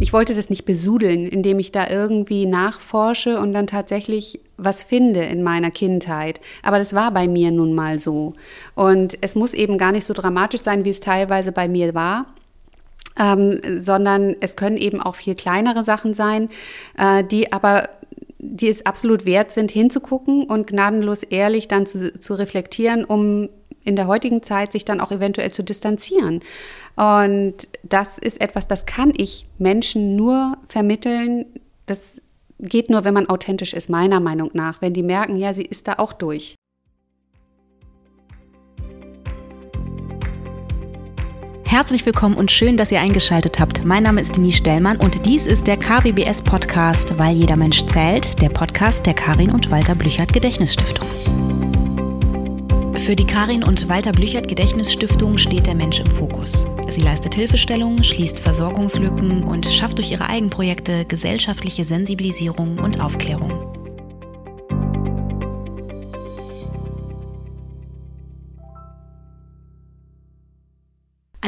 Ich wollte das nicht besudeln, indem ich da irgendwie nachforsche und dann tatsächlich was finde in meiner Kindheit. Aber das war bei mir nun mal so. Und es muss eben gar nicht so dramatisch sein, wie es teilweise bei mir war. Ähm, sondern es können eben auch viel kleinere Sachen sein, äh, die aber die es absolut wert sind, hinzugucken und gnadenlos ehrlich dann zu, zu reflektieren, um in der heutigen Zeit sich dann auch eventuell zu distanzieren. Und das ist etwas, das kann ich Menschen nur vermitteln. Das geht nur, wenn man authentisch ist, meiner Meinung nach. Wenn die merken, ja, sie ist da auch durch. Herzlich willkommen und schön, dass ihr eingeschaltet habt. Mein Name ist Denise Stellmann und dies ist der KWBS Podcast, weil jeder Mensch zählt, der Podcast der Karin und Walter Blüchert Gedächtnisstiftung. Für die Karin und Walter Blüchert Gedächtnisstiftung steht der Mensch im Fokus. Sie leistet Hilfestellung, schließt Versorgungslücken und schafft durch ihre Eigenprojekte gesellschaftliche Sensibilisierung und Aufklärung.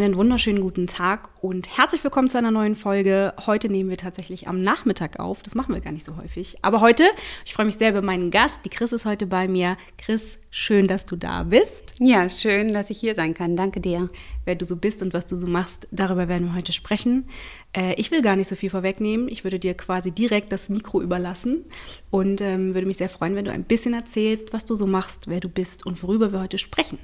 Einen wunderschönen guten Tag und herzlich willkommen zu einer neuen Folge. Heute nehmen wir tatsächlich am Nachmittag auf. Das machen wir gar nicht so häufig. Aber heute, ich freue mich sehr über meinen Gast. Die Chris ist heute bei mir. Chris, schön, dass du da bist. Ja, schön, dass ich hier sein kann. Danke dir. Wer du so bist und was du so machst, darüber werden wir heute sprechen. Äh, ich will gar nicht so viel vorwegnehmen. Ich würde dir quasi direkt das Mikro überlassen und ähm, würde mich sehr freuen, wenn du ein bisschen erzählst, was du so machst, wer du bist und worüber wir heute sprechen.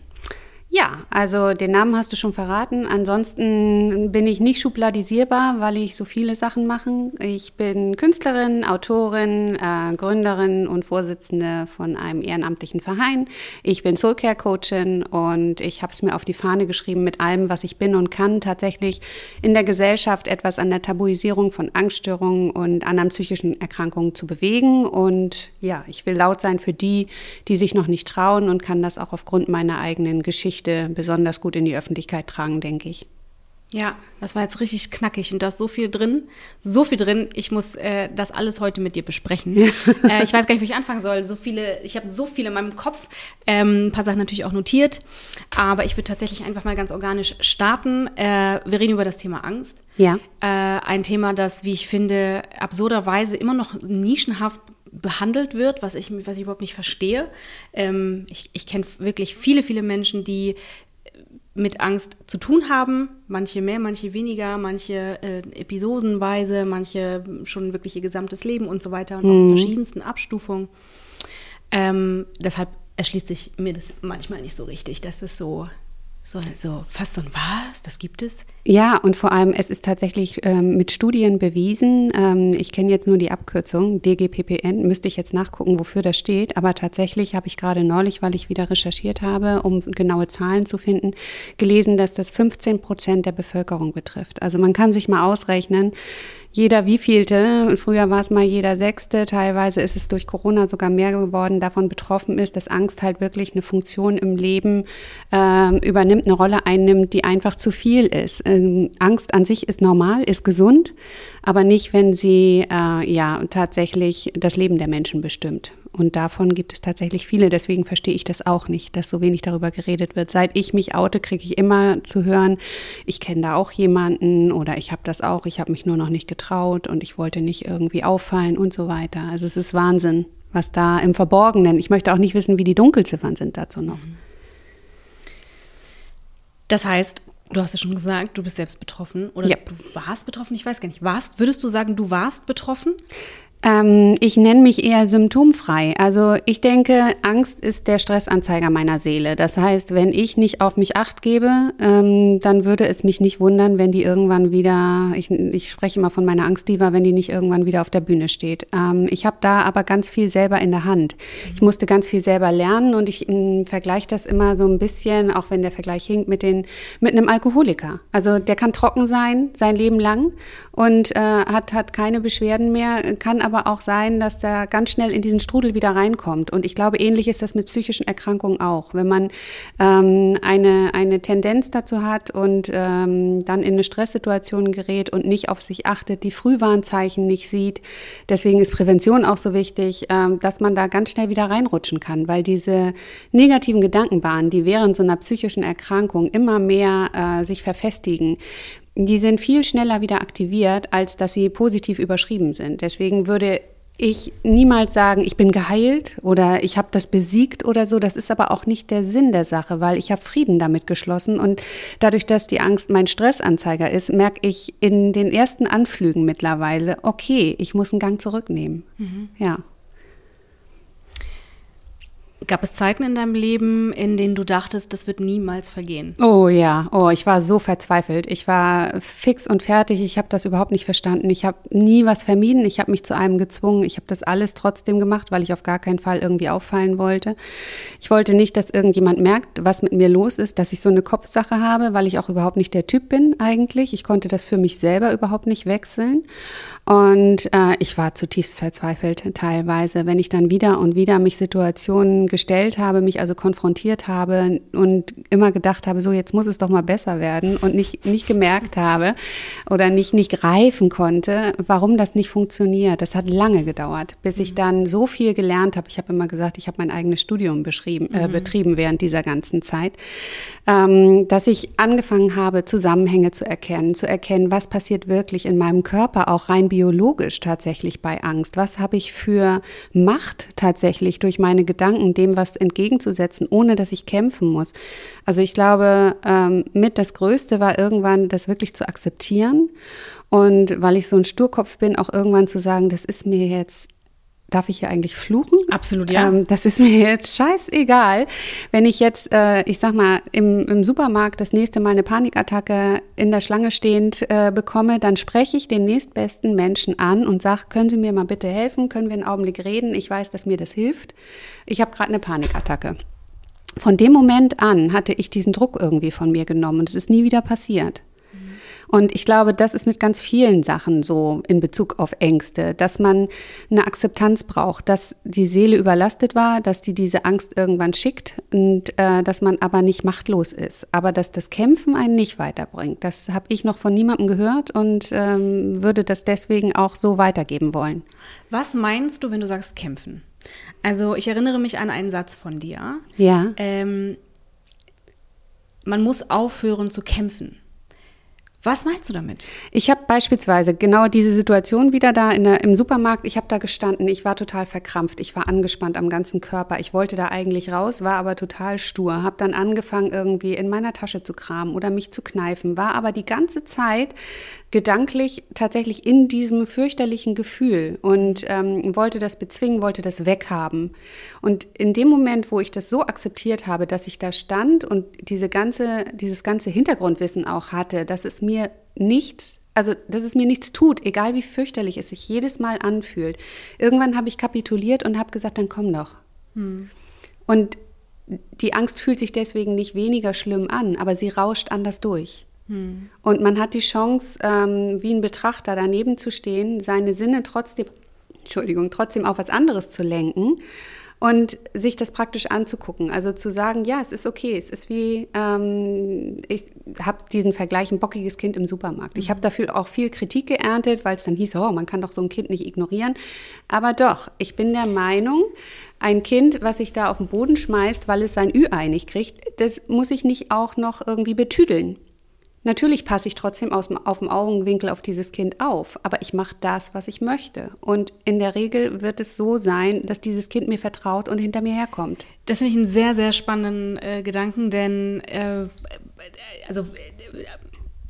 Ja, also den Namen hast du schon verraten. Ansonsten bin ich nicht schubladisierbar, weil ich so viele Sachen mache. Ich bin Künstlerin, Autorin, äh, Gründerin und Vorsitzende von einem ehrenamtlichen Verein. Ich bin Soulcare Coachin und ich habe es mir auf die Fahne geschrieben, mit allem, was ich bin und kann, tatsächlich in der Gesellschaft etwas an der Tabuisierung von Angststörungen und anderen psychischen Erkrankungen zu bewegen. Und ja, ich will laut sein für die, die sich noch nicht trauen und kann das auch aufgrund meiner eigenen Geschichte Geschichte besonders gut in die Öffentlichkeit tragen, denke ich. Ja, das war jetzt richtig knackig und da ist so viel drin, so viel drin. Ich muss äh, das alles heute mit dir besprechen. äh, ich weiß gar nicht, wie ich anfangen soll. So viele, ich habe so viel in meinem Kopf, ähm, ein paar Sachen natürlich auch notiert, aber ich würde tatsächlich einfach mal ganz organisch starten. Äh, wir reden über das Thema Angst. Ja. Äh, ein Thema, das, wie ich finde, absurderweise immer noch nischenhaft behandelt wird, was ich, was ich überhaupt nicht verstehe. Ähm, ich ich kenne wirklich viele, viele Menschen, die mit Angst zu tun haben, manche mehr, manche weniger, manche äh, episodenweise, manche schon wirklich ihr gesamtes Leben und so weiter und mhm. auch in verschiedensten Abstufungen. Ähm, deshalb erschließt sich mir das manchmal nicht so richtig, dass es so so, so fast so ein Was, das gibt es? Ja, und vor allem, es ist tatsächlich ähm, mit Studien bewiesen. Ähm, ich kenne jetzt nur die Abkürzung, DGPPN, müsste ich jetzt nachgucken, wofür das steht. Aber tatsächlich habe ich gerade neulich, weil ich wieder recherchiert habe, um genaue Zahlen zu finden, gelesen, dass das 15 Prozent der Bevölkerung betrifft. Also man kann sich mal ausrechnen, jeder wievielte, früher war es mal jeder sechste, teilweise ist es durch Corona sogar mehr geworden, davon betroffen ist, dass Angst halt wirklich eine Funktion im Leben äh, übernimmt, eine Rolle einnimmt, die einfach zu viel ist. Ähm, Angst an sich ist normal, ist gesund, aber nicht, wenn sie äh, ja tatsächlich das Leben der Menschen bestimmt. Und davon gibt es tatsächlich viele. Deswegen verstehe ich das auch nicht, dass so wenig darüber geredet wird. Seit ich mich oute, kriege ich immer zu hören, ich kenne da auch jemanden oder ich habe das auch, ich habe mich nur noch nicht getraut und ich wollte nicht irgendwie auffallen und so weiter. Also es ist Wahnsinn, was da im Verborgenen. Ich möchte auch nicht wissen, wie die Dunkelziffern sind dazu noch. Das heißt, Du hast ja schon gesagt, du bist selbst betroffen oder ja. du warst betroffen. Ich weiß gar nicht. Warst? Würdest du sagen, du warst betroffen? Ähm, ich nenne mich eher symptomfrei. Also ich denke, Angst ist der Stressanzeiger meiner Seele. Das heißt, wenn ich nicht auf mich acht gebe, ähm, dann würde es mich nicht wundern, wenn die irgendwann wieder, ich, ich spreche immer von meiner Angstdiva, wenn die nicht irgendwann wieder auf der Bühne steht. Ähm, ich habe da aber ganz viel selber in der Hand. Ich musste ganz viel selber lernen und ich ähm, vergleiche das immer so ein bisschen, auch wenn der Vergleich hinkt, mit, den, mit einem Alkoholiker. Also der kann trocken sein, sein Leben lang und äh, hat, hat keine Beschwerden mehr, kann aber auch sein, dass er ganz schnell in diesen Strudel wieder reinkommt. Und ich glaube, ähnlich ist das mit psychischen Erkrankungen auch. Wenn man ähm, eine, eine Tendenz dazu hat und ähm, dann in eine Stresssituation gerät und nicht auf sich achtet, die Frühwarnzeichen nicht sieht, deswegen ist Prävention auch so wichtig, ähm, dass man da ganz schnell wieder reinrutschen kann, weil diese negativen Gedankenbahnen, die während so einer psychischen Erkrankung immer mehr äh, sich verfestigen, die sind viel schneller wieder aktiviert, als dass sie positiv überschrieben sind. Deswegen würde ich niemals sagen, ich bin geheilt oder ich habe das besiegt oder so. Das ist aber auch nicht der Sinn der Sache, weil ich habe Frieden damit geschlossen und dadurch, dass die Angst mein Stressanzeiger ist, merke ich in den ersten Anflügen mittlerweile, okay, ich muss einen Gang zurücknehmen. Mhm. Ja. Gab es Zeiten in deinem Leben, in denen du dachtest, das wird niemals vergehen? Oh ja, oh, ich war so verzweifelt. Ich war fix und fertig. Ich habe das überhaupt nicht verstanden. Ich habe nie was vermieden. Ich habe mich zu einem gezwungen. Ich habe das alles trotzdem gemacht, weil ich auf gar keinen Fall irgendwie auffallen wollte. Ich wollte nicht, dass irgendjemand merkt, was mit mir los ist, dass ich so eine Kopfsache habe, weil ich auch überhaupt nicht der Typ bin eigentlich. Ich konnte das für mich selber überhaupt nicht wechseln. Und äh, ich war zutiefst verzweifelt teilweise, wenn ich dann wieder und wieder mich Situationen gestellt habe, mich also konfrontiert habe und immer gedacht habe, so jetzt muss es doch mal besser werden und nicht, nicht gemerkt habe oder nicht, nicht greifen konnte, warum das nicht funktioniert. Das hat lange gedauert, bis ich mhm. dann so viel gelernt habe. Ich habe immer gesagt, ich habe mein eigenes Studium beschrieben, äh, mhm. betrieben während dieser ganzen Zeit, ähm, dass ich angefangen habe, Zusammenhänge zu erkennen, zu erkennen, was passiert wirklich in meinem Körper, auch rein biologisch tatsächlich bei Angst? Was habe ich für Macht tatsächlich durch meine Gedanken dem was entgegenzusetzen, ohne dass ich kämpfen muss? Also ich glaube, ähm, mit das Größte war irgendwann, das wirklich zu akzeptieren. Und weil ich so ein Sturkopf bin, auch irgendwann zu sagen, das ist mir jetzt Darf ich hier eigentlich fluchen? Absolut, ja. Ähm, das ist mir jetzt scheißegal. Wenn ich jetzt, äh, ich sag mal, im, im, Supermarkt das nächste Mal eine Panikattacke in der Schlange stehend äh, bekomme, dann spreche ich den nächstbesten Menschen an und sage, können Sie mir mal bitte helfen? Können wir einen Augenblick reden? Ich weiß, dass mir das hilft. Ich habe gerade eine Panikattacke. Von dem Moment an hatte ich diesen Druck irgendwie von mir genommen und es ist nie wieder passiert. Und ich glaube, das ist mit ganz vielen Sachen so in Bezug auf Ängste, dass man eine Akzeptanz braucht, dass die Seele überlastet war, dass die diese Angst irgendwann schickt und äh, dass man aber nicht machtlos ist. Aber dass das Kämpfen einen nicht weiterbringt, das habe ich noch von niemandem gehört und ähm, würde das deswegen auch so weitergeben wollen. Was meinst du, wenn du sagst kämpfen? Also ich erinnere mich an einen Satz von dir. Ja. Ähm, man muss aufhören zu kämpfen. Was meinst du damit? Ich habe beispielsweise genau diese Situation wieder da der, im Supermarkt. Ich habe da gestanden, ich war total verkrampft, ich war angespannt am ganzen Körper. Ich wollte da eigentlich raus, war aber total stur. Habe dann angefangen irgendwie in meiner Tasche zu kramen oder mich zu kneifen, war aber die ganze Zeit gedanklich tatsächlich in diesem fürchterlichen Gefühl und ähm, wollte das bezwingen, wollte das weghaben. Und in dem Moment, wo ich das so akzeptiert habe, dass ich da stand und diese ganze, dieses ganze Hintergrundwissen auch hatte, dass es mir nichts also dass es mir nichts tut, egal wie fürchterlich es sich jedes Mal anfühlt. Irgendwann habe ich kapituliert und habe gesagt, dann komm doch. Hm. Und die Angst fühlt sich deswegen nicht weniger schlimm an, aber sie rauscht anders durch. Hm. Und man hat die Chance, ähm, wie ein Betrachter daneben zu stehen, seine Sinne trotzdem, Entschuldigung, trotzdem auf was anderes zu lenken und sich das praktisch anzugucken. Also zu sagen, ja, es ist okay. Es ist wie, ähm, ich habe diesen Vergleich, ein bockiges Kind im Supermarkt. Ich habe mhm. dafür auch viel Kritik geerntet, weil es dann hieß, oh, man kann doch so ein Kind nicht ignorieren. Aber doch, ich bin der Meinung, ein Kind, was sich da auf den Boden schmeißt, weil es sein Ü-Ei nicht kriegt, das muss ich nicht auch noch irgendwie betüdeln. Natürlich passe ich trotzdem aus, auf dem Augenwinkel auf dieses Kind auf, aber ich mache das, was ich möchte. Und in der Regel wird es so sein, dass dieses Kind mir vertraut und hinter mir herkommt. Das finde ich einen sehr, sehr spannenden äh, Gedanken, denn äh, also äh,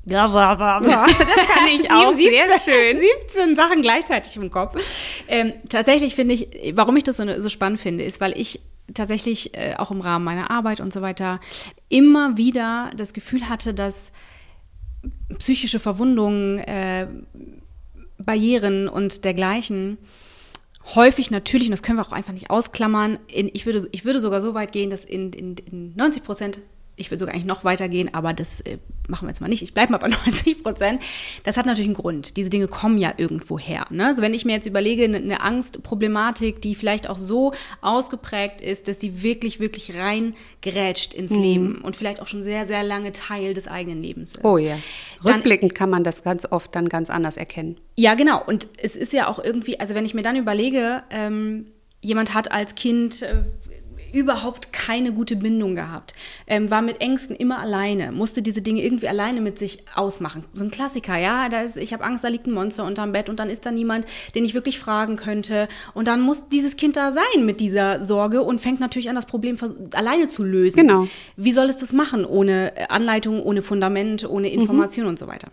ja, war, war, war. Das kann ich auch. 17, sehr schön. 17 Sachen gleichzeitig im Kopf. Ähm, tatsächlich finde ich, warum ich das so, so, spannend finde, ist, weil ich tatsächlich äh, auch im Rahmen meiner Arbeit und so weiter immer wieder das Gefühl hatte, dass psychische Verwundungen, äh, Barrieren und dergleichen häufig natürlich, und das können wir auch einfach nicht ausklammern, in, ich, würde, ich würde sogar so weit gehen, dass in, in, in 90 Prozent ich würde sogar eigentlich noch weitergehen, aber das äh, machen wir jetzt mal nicht. Ich bleibe mal bei 90 Prozent. Das hat natürlich einen Grund. Diese Dinge kommen ja irgendwo her. Ne? Also wenn ich mir jetzt überlege, eine, eine Angstproblematik, die vielleicht auch so ausgeprägt ist, dass sie wirklich, wirklich reingerätscht ins mhm. Leben und vielleicht auch schon sehr, sehr lange Teil des eigenen Lebens ist. Oh ja. Rückblickend dann, kann man das ganz oft dann ganz anders erkennen. Ja, genau. Und es ist ja auch irgendwie, also wenn ich mir dann überlege, ähm, jemand hat als Kind äh, überhaupt keine gute Bindung gehabt, ähm, war mit Ängsten immer alleine, musste diese Dinge irgendwie alleine mit sich ausmachen. So ein Klassiker, ja, da ist, ich habe Angst, da liegt ein Monster unterm Bett und dann ist da niemand, den ich wirklich fragen könnte. Und dann muss dieses Kind da sein mit dieser Sorge und fängt natürlich an, das Problem alleine zu lösen. Genau. Wie soll es das machen ohne Anleitung, ohne Fundament, ohne Information mhm. und so weiter?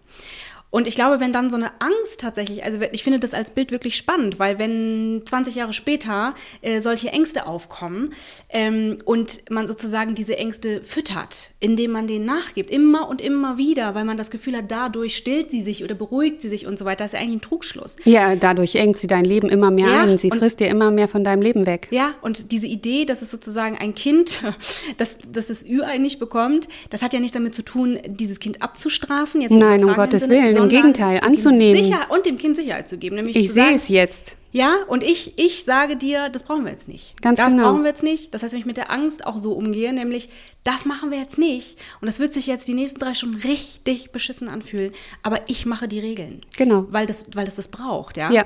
Und ich glaube, wenn dann so eine Angst tatsächlich, also ich finde das als Bild wirklich spannend, weil wenn 20 Jahre später äh, solche Ängste aufkommen ähm, und man sozusagen diese Ängste füttert, indem man denen nachgibt, immer und immer wieder, weil man das Gefühl hat, dadurch stillt sie sich oder beruhigt sie sich und so weiter, das ist ja eigentlich ein Trugschluss. Ja, dadurch engt sie dein Leben immer mehr ja, an, sie frisst dir immer mehr von deinem Leben weg. Ja, und diese Idee, dass es sozusagen ein Kind, das, das das Ü-Ei nicht bekommt, das hat ja nichts damit zu tun, dieses Kind abzustrafen. Jetzt Nein, um Gottes Sinne, Willen im Gegenteil, anzunehmen. Sicher, und dem Kind Sicherheit zu geben. Nämlich ich sehe es jetzt. Ja, und ich, ich sage dir, das brauchen wir jetzt nicht. Ganz das genau. Das brauchen wir jetzt nicht. Das heißt, wenn ich mit der Angst auch so umgehe, nämlich, das machen wir jetzt nicht. Und das wird sich jetzt die nächsten drei Stunden richtig beschissen anfühlen. Aber ich mache die Regeln. Genau. Weil das, weil das das braucht, ja. Ja.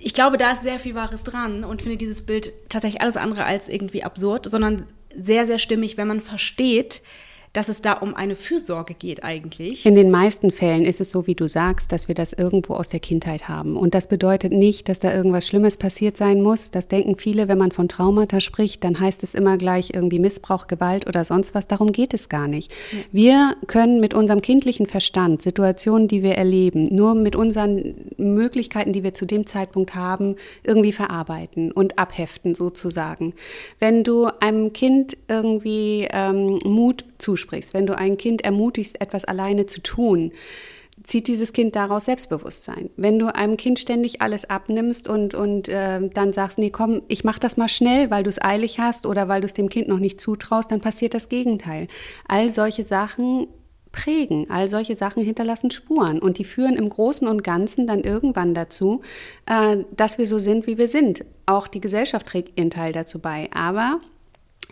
Ich glaube, da ist sehr viel Wahres dran und finde dieses Bild tatsächlich alles andere als irgendwie absurd, sondern sehr, sehr stimmig, wenn man versteht, dass es da um eine Fürsorge geht eigentlich. In den meisten Fällen ist es so, wie du sagst, dass wir das irgendwo aus der Kindheit haben. Und das bedeutet nicht, dass da irgendwas Schlimmes passiert sein muss. Das denken viele, wenn man von Traumata spricht, dann heißt es immer gleich irgendwie Missbrauch, Gewalt oder sonst was. Darum geht es gar nicht. Wir können mit unserem kindlichen Verstand Situationen, die wir erleben, nur mit unseren Möglichkeiten, die wir zu dem Zeitpunkt haben, irgendwie verarbeiten und abheften sozusagen. Wenn du einem Kind irgendwie ähm, Mut zusprichst, wenn du ein Kind ermutigst, etwas alleine zu tun, zieht dieses Kind daraus Selbstbewusstsein. Wenn du einem Kind ständig alles abnimmst und, und äh, dann sagst, nee, komm, ich mach das mal schnell, weil du es eilig hast oder weil du es dem Kind noch nicht zutraust, dann passiert das Gegenteil. All solche Sachen prägen, all solche Sachen hinterlassen Spuren und die führen im Großen und Ganzen dann irgendwann dazu, äh, dass wir so sind, wie wir sind. Auch die Gesellschaft trägt ihren Teil dazu bei. Aber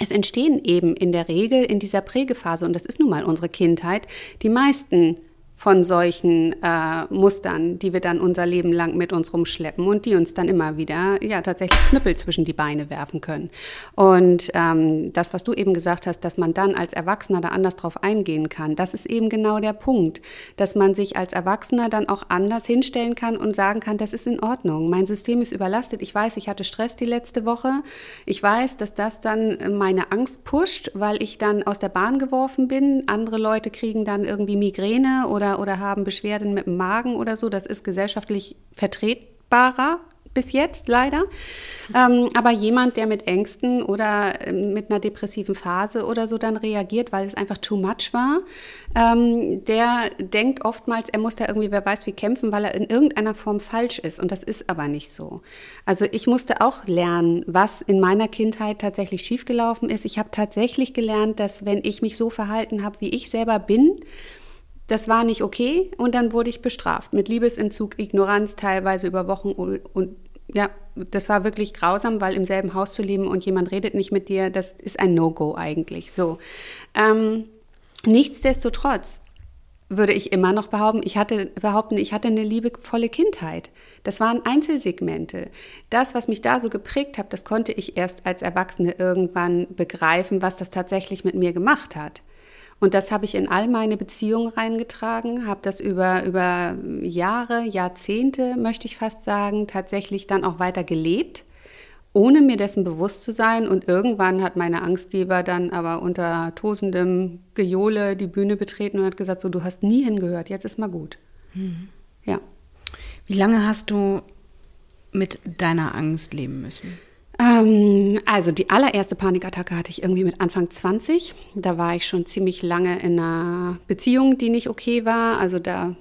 es entstehen eben in der Regel in dieser Prägephase, und das ist nun mal unsere Kindheit, die meisten von solchen äh, Mustern, die wir dann unser Leben lang mit uns rumschleppen und die uns dann immer wieder ja tatsächlich Knüppel zwischen die Beine werfen können. Und ähm, das, was du eben gesagt hast, dass man dann als Erwachsener da anders drauf eingehen kann, das ist eben genau der Punkt, dass man sich als Erwachsener dann auch anders hinstellen kann und sagen kann, das ist in Ordnung. Mein System ist überlastet. Ich weiß, ich hatte Stress die letzte Woche. Ich weiß, dass das dann meine Angst pusht, weil ich dann aus der Bahn geworfen bin. Andere Leute kriegen dann irgendwie Migräne oder oder, haben Beschwerden mit dem Magen oder so. Das ist gesellschaftlich vertretbarer bis jetzt leider. Ähm, aber jemand, der mit Ängsten oder ähm, mit einer depressiven Phase oder so dann reagiert, weil es einfach too much war, ähm, der denkt oftmals, er muss da irgendwie, wer weiß wie kämpfen, weil er in irgendeiner Form falsch ist. Und das ist aber nicht so. Also ich musste auch lernen, was in meiner Kindheit tatsächlich schiefgelaufen ist. Ich habe tatsächlich gelernt, dass wenn ich mich so verhalten habe, wie ich selber bin, das war nicht okay und dann wurde ich bestraft mit Liebesentzug, Ignoranz, teilweise über Wochen und, ja, das war wirklich grausam, weil im selben Haus zu leben und jemand redet nicht mit dir, das ist ein No-Go eigentlich. So. Ähm, nichtsdestotrotz würde ich immer noch behaupten, ich hatte behaupten, ich hatte eine liebevolle Kindheit. Das waren Einzelsegmente. Das, was mich da so geprägt hat, das konnte ich erst als Erwachsene irgendwann begreifen, was das tatsächlich mit mir gemacht hat. Und das habe ich in all meine Beziehungen reingetragen, habe das über, über Jahre, Jahrzehnte, möchte ich fast sagen, tatsächlich dann auch weiter gelebt, ohne mir dessen bewusst zu sein. Und irgendwann hat meine Angstgeber dann aber unter tosendem Gejohle die Bühne betreten und hat gesagt, so, du hast nie hingehört, jetzt ist mal gut. Mhm. Ja. Wie lange hast du mit deiner Angst leben müssen? Ähm, also die allererste Panikattacke hatte ich irgendwie mit Anfang 20. Da war ich schon ziemlich lange in einer Beziehung, die nicht okay war. Also da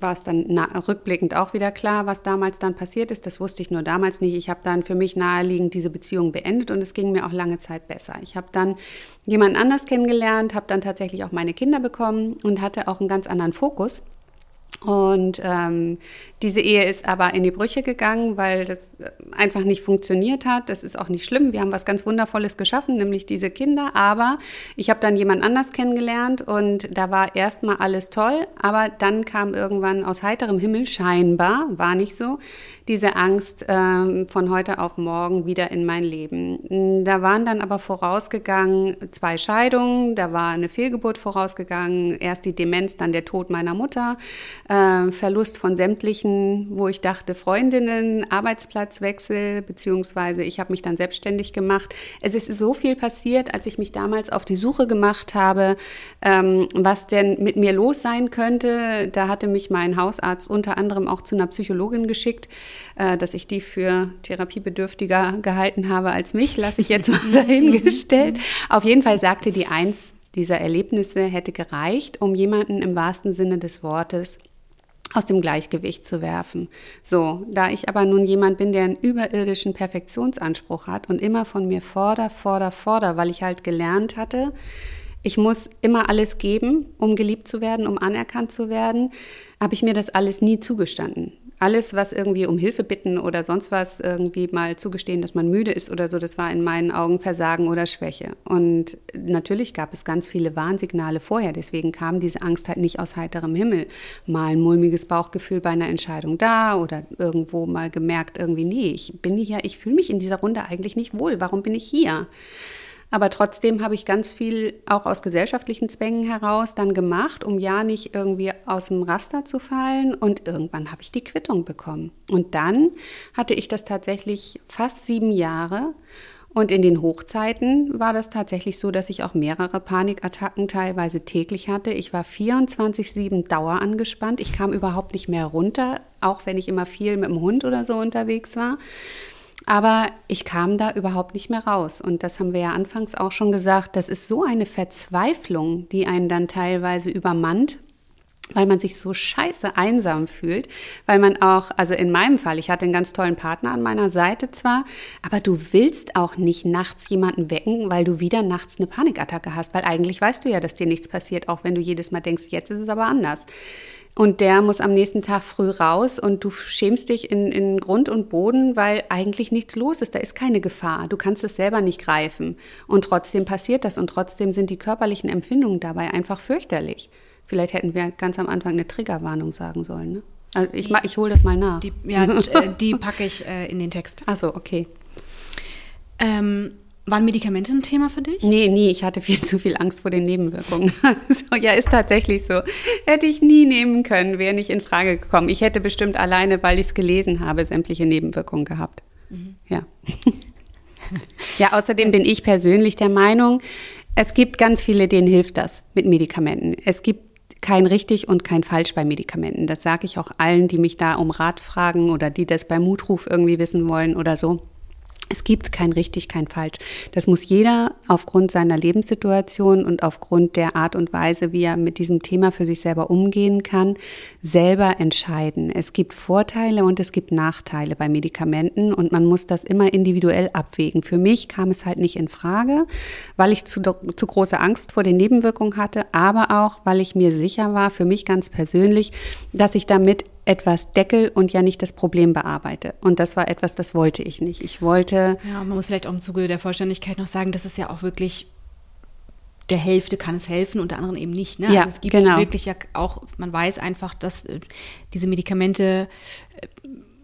war es dann rückblickend auch wieder klar, was damals dann passiert ist. Das wusste ich nur damals nicht. Ich habe dann für mich naheliegend diese Beziehung beendet und es ging mir auch lange Zeit besser. Ich habe dann jemanden anders kennengelernt, habe dann tatsächlich auch meine Kinder bekommen und hatte auch einen ganz anderen Fokus Und ähm, diese Ehe ist aber in die Brüche gegangen, weil das einfach nicht funktioniert hat. Das ist auch nicht schlimm. Wir haben was ganz Wundervolles geschaffen, nämlich diese Kinder. Aber ich habe dann jemand anders kennengelernt und da war erstmal alles toll. Aber dann kam irgendwann aus heiterem Himmel, scheinbar, war nicht so, diese Angst ähm, von heute auf morgen wieder in mein Leben. Da waren dann aber vorausgegangen zwei Scheidungen, da war eine Fehlgeburt vorausgegangen, erst die Demenz, dann der Tod meiner Mutter, äh, Verlust von sämtlichen, wo ich dachte, Freundinnen, Arbeitsplatzwechsel, beziehungsweise ich habe mich dann selbstständig gemacht. Es ist so viel passiert, als ich mich damals auf die Suche gemacht habe, ähm, was denn mit mir los sein könnte. Da hatte mich mein Hausarzt unter anderem auch zu einer Psychologin geschickt äh, dass ich die für therapiebedürftiger gehalten habe als mich, lasse ich jetzt mal dahingestellt. Auf jeden Fall sagte die eins dieser Erlebnisse hätte gereicht, um jemanden im wahrsten Sinne des Wortes aus dem Gleichgewicht zu werfen. So, da ich aber nun jemand bin, der einen überirdischen Perfektionsanspruch hat und immer von mir forder, forder, forder, weil ich halt gelernt hatte, ich muss immer alles geben, um geliebt zu werden, um anerkannt zu werden, habe ich mir das alles nie zugestanden alles, was irgendwie um Hilfe bitten oder sonst was irgendwie mal zugestehen, dass man müde ist oder so, das war in meinen Augen Versagen oder Schwäche. Und natürlich gab es ganz viele Warnsignale vorher, deswegen kam diese Angst halt nicht aus heiterem Himmel. Mal ein mulmiges Bauchgefühl bei einer Entscheidung da oder irgendwo mal gemerkt, irgendwie, nee, ich bin hier, ich fühle mich in dieser Runde eigentlich nicht wohl, warum bin ich hier? Aber trotzdem habe ich ganz viel auch aus gesellschaftlichen Zwängen heraus dann gemacht, um ja nicht irgendwie aus dem Raster zu fallen. Und irgendwann habe ich die Quittung bekommen. Und dann hatte ich das tatsächlich fast sieben Jahre. Und in den Hochzeiten war das tatsächlich so, dass ich auch mehrere Panikattacken teilweise täglich hatte. Ich war 24-7 Dauer angespannt. Ich kam überhaupt nicht mehr runter, auch wenn ich immer viel mit dem Hund oder so unterwegs war. Aber ich kam da überhaupt nicht mehr raus. Und das haben wir ja anfangs auch schon gesagt. Das ist so eine Verzweiflung, die einen dann teilweise übermannt, weil man sich so scheiße einsam fühlt, weil man auch, also in meinem Fall, ich hatte einen ganz tollen Partner an meiner Seite zwar, aber du willst auch nicht nachts jemanden wecken, weil du wieder nachts eine Panikattacke hast, weil eigentlich weißt du ja, dass dir nichts passiert, auch wenn du jedes Mal denkst, jetzt ist es aber anders. Und der muss am nächsten Tag früh raus und du schämst dich in, in Grund und Boden, weil eigentlich nichts los ist. Da ist keine Gefahr. Du kannst es selber nicht greifen. Und trotzdem passiert das und trotzdem sind die körperlichen Empfindungen dabei einfach fürchterlich. Vielleicht hätten wir ganz am Anfang eine Triggerwarnung sagen sollen. Ne? Also ich, ich hole das mal nach. Die, ja, äh, die packe ich äh, in den Text. Ach so, okay. Ähm, waren Medikamente ein Thema für dich? Nee, nie. Ich hatte viel zu viel Angst vor den Nebenwirkungen. so, ja, ist tatsächlich so. Hätte ich nie nehmen können, wäre nicht in Frage gekommen. Ich hätte bestimmt alleine, weil ich es gelesen habe, sämtliche Nebenwirkungen gehabt. Mhm. Ja. ja, außerdem bin ich persönlich der Meinung, es gibt ganz viele, denen hilft das mit Medikamenten. Es gibt kein richtig und kein falsch bei Medikamenten. Das sage ich auch allen, die mich da um Rat fragen oder die das beim Mutruf irgendwie wissen wollen oder so. Es gibt kein richtig, kein falsch. Das muss jeder aufgrund seiner Lebenssituation und aufgrund der Art und Weise, wie er mit diesem Thema für sich selber umgehen kann, selber entscheiden. Es gibt Vorteile und es gibt Nachteile bei Medikamenten und man muss das immer individuell abwägen. Für mich kam es halt nicht in Frage, weil ich zu, zu große Angst vor den Nebenwirkungen hatte, aber auch, weil ich mir sicher war, für mich ganz persönlich, dass ich damit etwas deckel und ja nicht das Problem bearbeite. Und das war etwas, das wollte ich nicht. Ich wollte. Ja, man muss vielleicht auch im Zuge der Vollständigkeit noch sagen, dass es ja auch wirklich der Hälfte kann es helfen und der anderen eben nicht. Ne? Ja, also es gibt genau. wirklich ja auch, man weiß einfach, dass äh, diese Medikamente äh,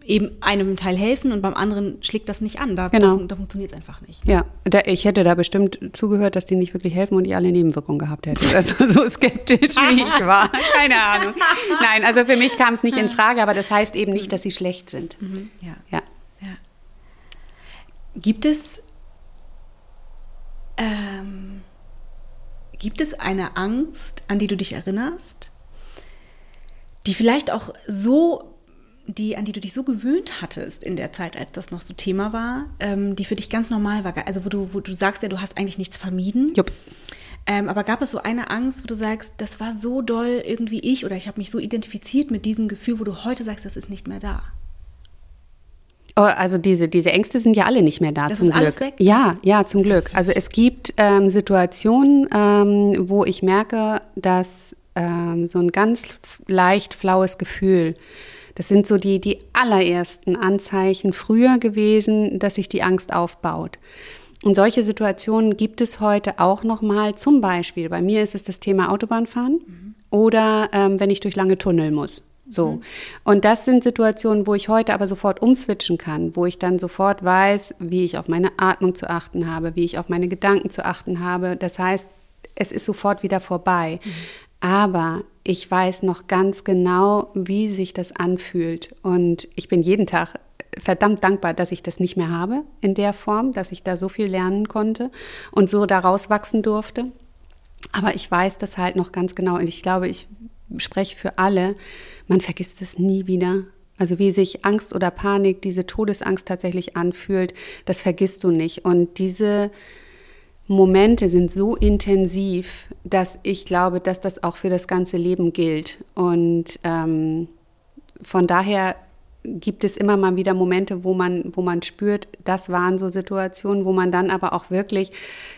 eben einem Teil helfen und beim anderen schlägt das nicht an. Da, genau. da, da funktioniert es einfach nicht. Ne? Ja, da, ich hätte da bestimmt zugehört, dass die nicht wirklich helfen und ich alle Nebenwirkungen gehabt hätte. Also so skeptisch wie ich war. Keine Ahnung. Nein, also für mich kam es nicht in Frage, aber das heißt eben nicht, dass sie schlecht sind. Mhm. Ja. ja. ja. Gibt es ähm, gibt es eine Angst, an die du dich erinnerst, die vielleicht auch so die, an die du dich so gewöhnt hattest in der Zeit, als das noch so Thema war, ähm, die für dich ganz normal war. Also wo du, wo du sagst ja, du hast eigentlich nichts vermieden. Jupp. Ähm, aber gab es so eine Angst, wo du sagst, das war so doll irgendwie ich oder ich habe mich so identifiziert mit diesem Gefühl, wo du heute sagst, das ist nicht mehr da? Oh, also diese, diese Ängste sind ja alle nicht mehr da das zum ist Glück. Alles weg? Ja, ja, zum Glück. Also es gibt ähm, Situationen, ähm, wo ich merke, dass ähm, so ein ganz leicht flaues Gefühl. Das sind so die, die allerersten Anzeichen früher gewesen, dass sich die Angst aufbaut. Und solche Situationen gibt es heute auch nochmal. Zum Beispiel, bei mir ist es das Thema Autobahnfahren mhm. oder ähm, wenn ich durch lange Tunnel muss. So. Mhm. Und das sind Situationen, wo ich heute aber sofort umswitchen kann, wo ich dann sofort weiß, wie ich auf meine Atmung zu achten habe, wie ich auf meine Gedanken zu achten habe. Das heißt, es ist sofort wieder vorbei. Mhm. Aber ich weiß noch ganz genau, wie sich das anfühlt. Und ich bin jeden Tag verdammt dankbar, dass ich das nicht mehr habe in der Form, dass ich da so viel lernen konnte und so daraus wachsen durfte. Aber ich weiß das halt noch ganz genau und ich glaube, ich spreche für alle, man vergisst es nie wieder. Also wie sich Angst oder Panik, diese Todesangst tatsächlich anfühlt, das vergisst du nicht. Und diese Momente sind so intensiv, dass ich glaube, dass das auch für das ganze Leben gilt. Und ähm, von daher gibt es immer mal wieder Momente, wo man, wo man spürt, das waren so Situationen, wo man dann aber auch wirklich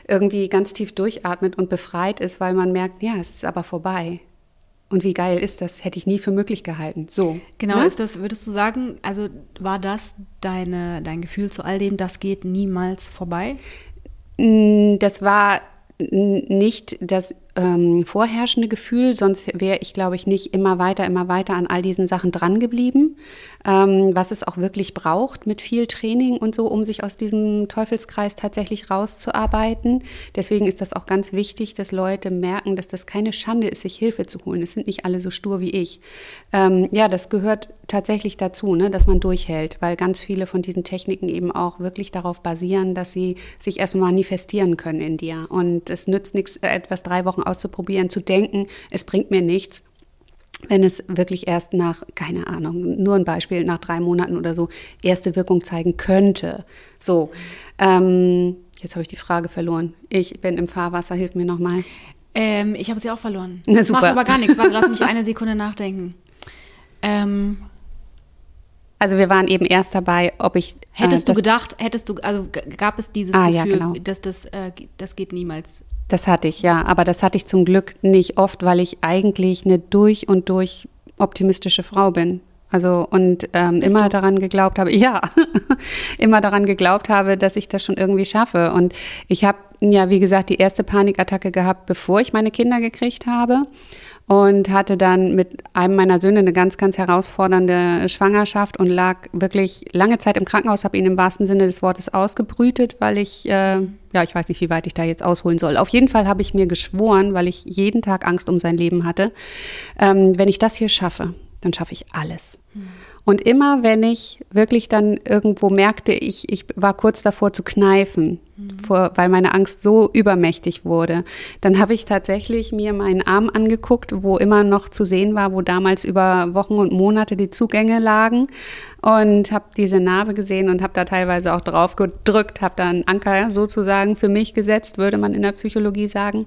irgendwie ganz tief durchatmet und befreit ist, weil man merkt, ja, es ist aber vorbei. Und wie geil ist das? Hätte ich nie für möglich gehalten. So. Genau, ne? ist das, würdest du sagen, also war das deine, dein Gefühl zu all dem, das geht niemals vorbei? Das war nicht das ähm, vorherrschende Gefühl, sonst wäre ich, glaube ich, nicht immer weiter, immer weiter an all diesen Sachen dran geblieben, ähm, was es auch wirklich braucht mit viel Training und so, um sich aus diesem Teufelskreis tatsächlich rauszuarbeiten. Deswegen ist das auch ganz wichtig, dass Leute merken, dass das keine Schande ist, sich Hilfe zu holen. Es sind nicht alle so stur wie ich. Ähm, ja, das gehört tatsächlich dazu, ne, dass man durchhält, weil ganz viele von diesen Techniken eben auch wirklich darauf basieren, dass sie sich erstmal manifestieren können in dir. Und es nützt nichts, etwas drei Wochen auszuprobieren, zu denken, es bringt mir nichts, wenn es wirklich erst nach, keine Ahnung, nur ein Beispiel, nach drei Monaten oder so, erste Wirkung zeigen könnte. So, ähm, jetzt habe ich die Frage verloren. Ich bin im Fahrwasser, hilf mir nochmal. Ähm, ich habe sie auch verloren. Na, das macht aber gar nichts. Warte, lass mich eine Sekunde nachdenken. Ähm, also wir waren eben erst dabei, ob ich. Hättest äh, du gedacht, hättest du, also gab es dieses ah, Gefühl, ja, genau. dass das, äh, das geht niemals das hatte ich, ja. Aber das hatte ich zum Glück nicht oft, weil ich eigentlich eine durch und durch optimistische Frau bin. Also und ähm, immer du? daran geglaubt habe, ja, immer daran geglaubt habe, dass ich das schon irgendwie schaffe. Und ich habe ja, wie gesagt, die erste Panikattacke gehabt, bevor ich meine Kinder gekriegt habe und hatte dann mit einem meiner Söhne eine ganz, ganz herausfordernde Schwangerschaft und lag wirklich lange Zeit im Krankenhaus, habe ihn im wahrsten Sinne des Wortes ausgebrütet, weil ich, äh, ja, ich weiß nicht, wie weit ich da jetzt ausholen soll. Auf jeden Fall habe ich mir geschworen, weil ich jeden Tag Angst um sein Leben hatte, ähm, wenn ich das hier schaffe, dann schaffe ich alles. Mhm. Und immer wenn ich wirklich dann irgendwo merkte, ich, ich war kurz davor zu kneifen, mhm. vor, weil meine Angst so übermächtig wurde, dann habe ich tatsächlich mir meinen Arm angeguckt, wo immer noch zu sehen war, wo damals über Wochen und Monate die Zugänge lagen und habe diese Narbe gesehen und habe da teilweise auch drauf gedrückt, habe da einen Anker sozusagen für mich gesetzt, würde man in der Psychologie sagen.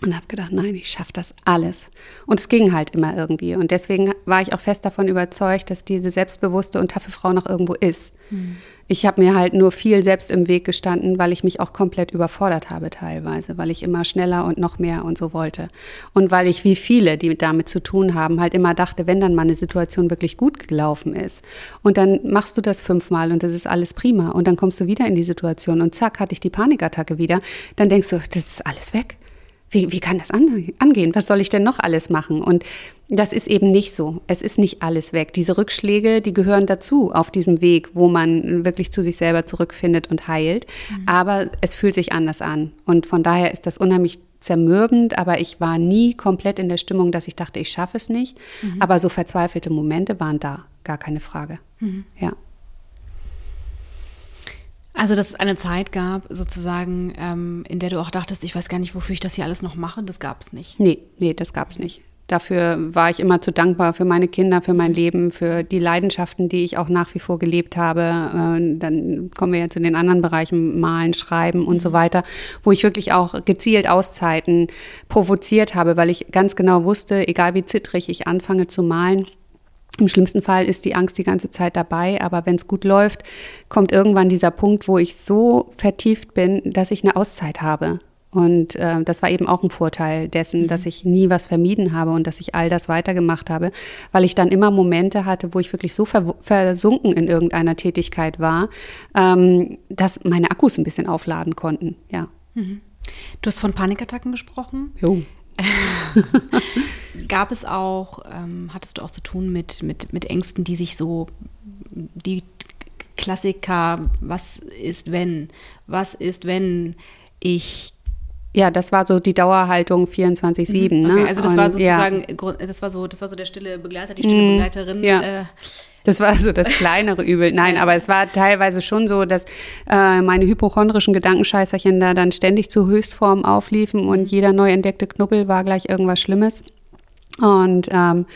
Und habe gedacht, nein, ich schaffe das alles. Und es ging halt immer irgendwie. Und deswegen war ich auch fest davon überzeugt, dass diese selbstbewusste und taffe Frau noch irgendwo ist. Mhm. Ich habe mir halt nur viel selbst im Weg gestanden, weil ich mich auch komplett überfordert habe teilweise, weil ich immer schneller und noch mehr und so wollte. Und weil ich wie viele, die damit zu tun haben, halt immer dachte, wenn dann mal eine Situation wirklich gut gelaufen ist und dann machst du das fünfmal und das ist alles prima und dann kommst du wieder in die Situation und zack, hatte ich die Panikattacke wieder, dann denkst du, das ist alles weg wie, wie kann das angehen? Was soll ich denn noch alles machen? Und das ist eben nicht so. Es ist nicht alles weg. Diese Rückschläge, die gehören dazu auf diesem Weg, wo man wirklich zu sich selber zurückfindet und heilt. Mhm. Aber es fühlt sich anders an. Und von daher ist das unheimlich zermürbend, aber ich war nie komplett in der Stimmung, dass ich dachte, ich schaffe es nicht. Mhm. Aber so verzweifelte Momente waren da, gar keine Frage. Mhm. Ja. Also, dass es eine Zeit gab, sozusagen, ähm, in der du auch dachtest, ich weiß gar nicht, wofür ich das hier alles noch mache, das gab es nicht. Nee, nee, das gab es nicht. Dafür war ich immer zu dankbar für meine Kinder, für mein Leben, für die Leidenschaften, die ich auch nach wie vor gelebt habe. Äh, dann kommen wir ja zu den anderen Bereichen, Malen, Schreiben und so mhm. weiter, wo ich wirklich auch gezielt Auszeiten provoziert habe, weil ich ganz genau wusste, egal wie zittrig ich anfange zu malen, im schlimmsten Fall ist die Angst die ganze Zeit dabei, aber wenn es gut läuft, kommt irgendwann dieser Punkt, wo ich so vertieft bin, dass ich eine Auszeit habe. Und äh, das war eben auch ein Vorteil dessen, mhm. dass ich nie was vermieden habe und dass ich all das weitergemacht habe, weil ich dann immer Momente hatte, wo ich wirklich so versunken in irgendeiner Tätigkeit war, ähm, dass meine Akkus ein bisschen aufladen konnten. Ja. Mhm. Du hast von Panikattacken gesprochen. Jo. Gab es auch, ähm, hattest du auch zu tun mit, mit, mit Ängsten, die sich so, die Klassiker, was ist wenn? Was ist, wenn ich ja, das war so die Dauerhaltung 24-7. Mhm. Okay, ne? Also das Und, war sozusagen, ja. das war so, das war so der stille Begleiter, die stille mhm. Begleiterin. Ja. Äh, das war so das kleinere Übel. Nein, aber es war teilweise schon so, dass äh, meine hypochondrischen Gedankenscheißerchen da dann ständig zu Höchstform aufliefen und jeder neu entdeckte Knubbel war gleich irgendwas Schlimmes. Und ähm,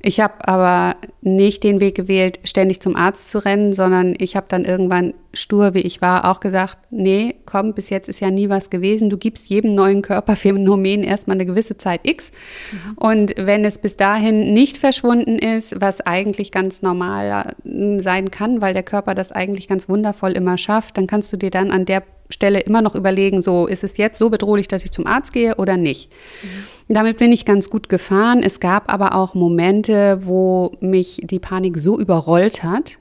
ich habe aber nicht den Weg gewählt, ständig zum Arzt zu rennen, sondern ich habe dann irgendwann stur, wie ich war, auch gesagt, nee, komm, bis jetzt ist ja nie was gewesen. Du gibst jedem neuen Körperphänomen erstmal eine gewisse Zeit X. Mhm. Und wenn es bis dahin nicht verschwunden ist, was eigentlich ganz normal äh, sein kann, weil der Körper das eigentlich ganz wundervoll immer schafft, dann kannst du dir dann an der Stelle immer noch überlegen, so ist es jetzt so bedrohlich, dass ich zum Arzt gehe oder nicht. Mhm. Damit bin ich ganz gut gefahren. Es gab aber auch Momente, wo mich die Panik so überrollt hat,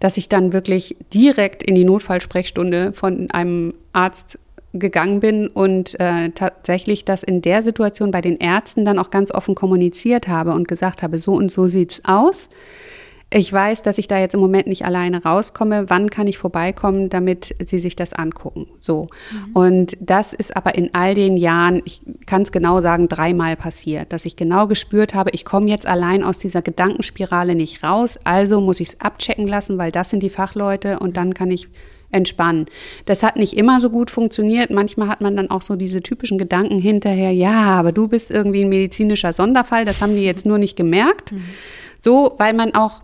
dass ich dann wirklich direkt in die Notfallsprechstunde von einem Arzt gegangen bin und äh, tatsächlich das in der Situation bei den Ärzten dann auch ganz offen kommuniziert habe und gesagt habe, so und so sieht's aus ich weiß, dass ich da jetzt im Moment nicht alleine rauskomme. Wann kann ich vorbeikommen, damit Sie sich das angucken? So. Mhm. Und das ist aber in all den Jahren, ich kann es genau sagen, dreimal passiert, dass ich genau gespürt habe, ich komme jetzt allein aus dieser Gedankenspirale nicht raus. Also muss ich es abchecken lassen, weil das sind die Fachleute und dann kann ich entspannen. Das hat nicht immer so gut funktioniert. Manchmal hat man dann auch so diese typischen Gedanken hinterher, ja, aber du bist irgendwie ein medizinischer Sonderfall, das haben die jetzt nur nicht gemerkt. Mhm. So, weil man auch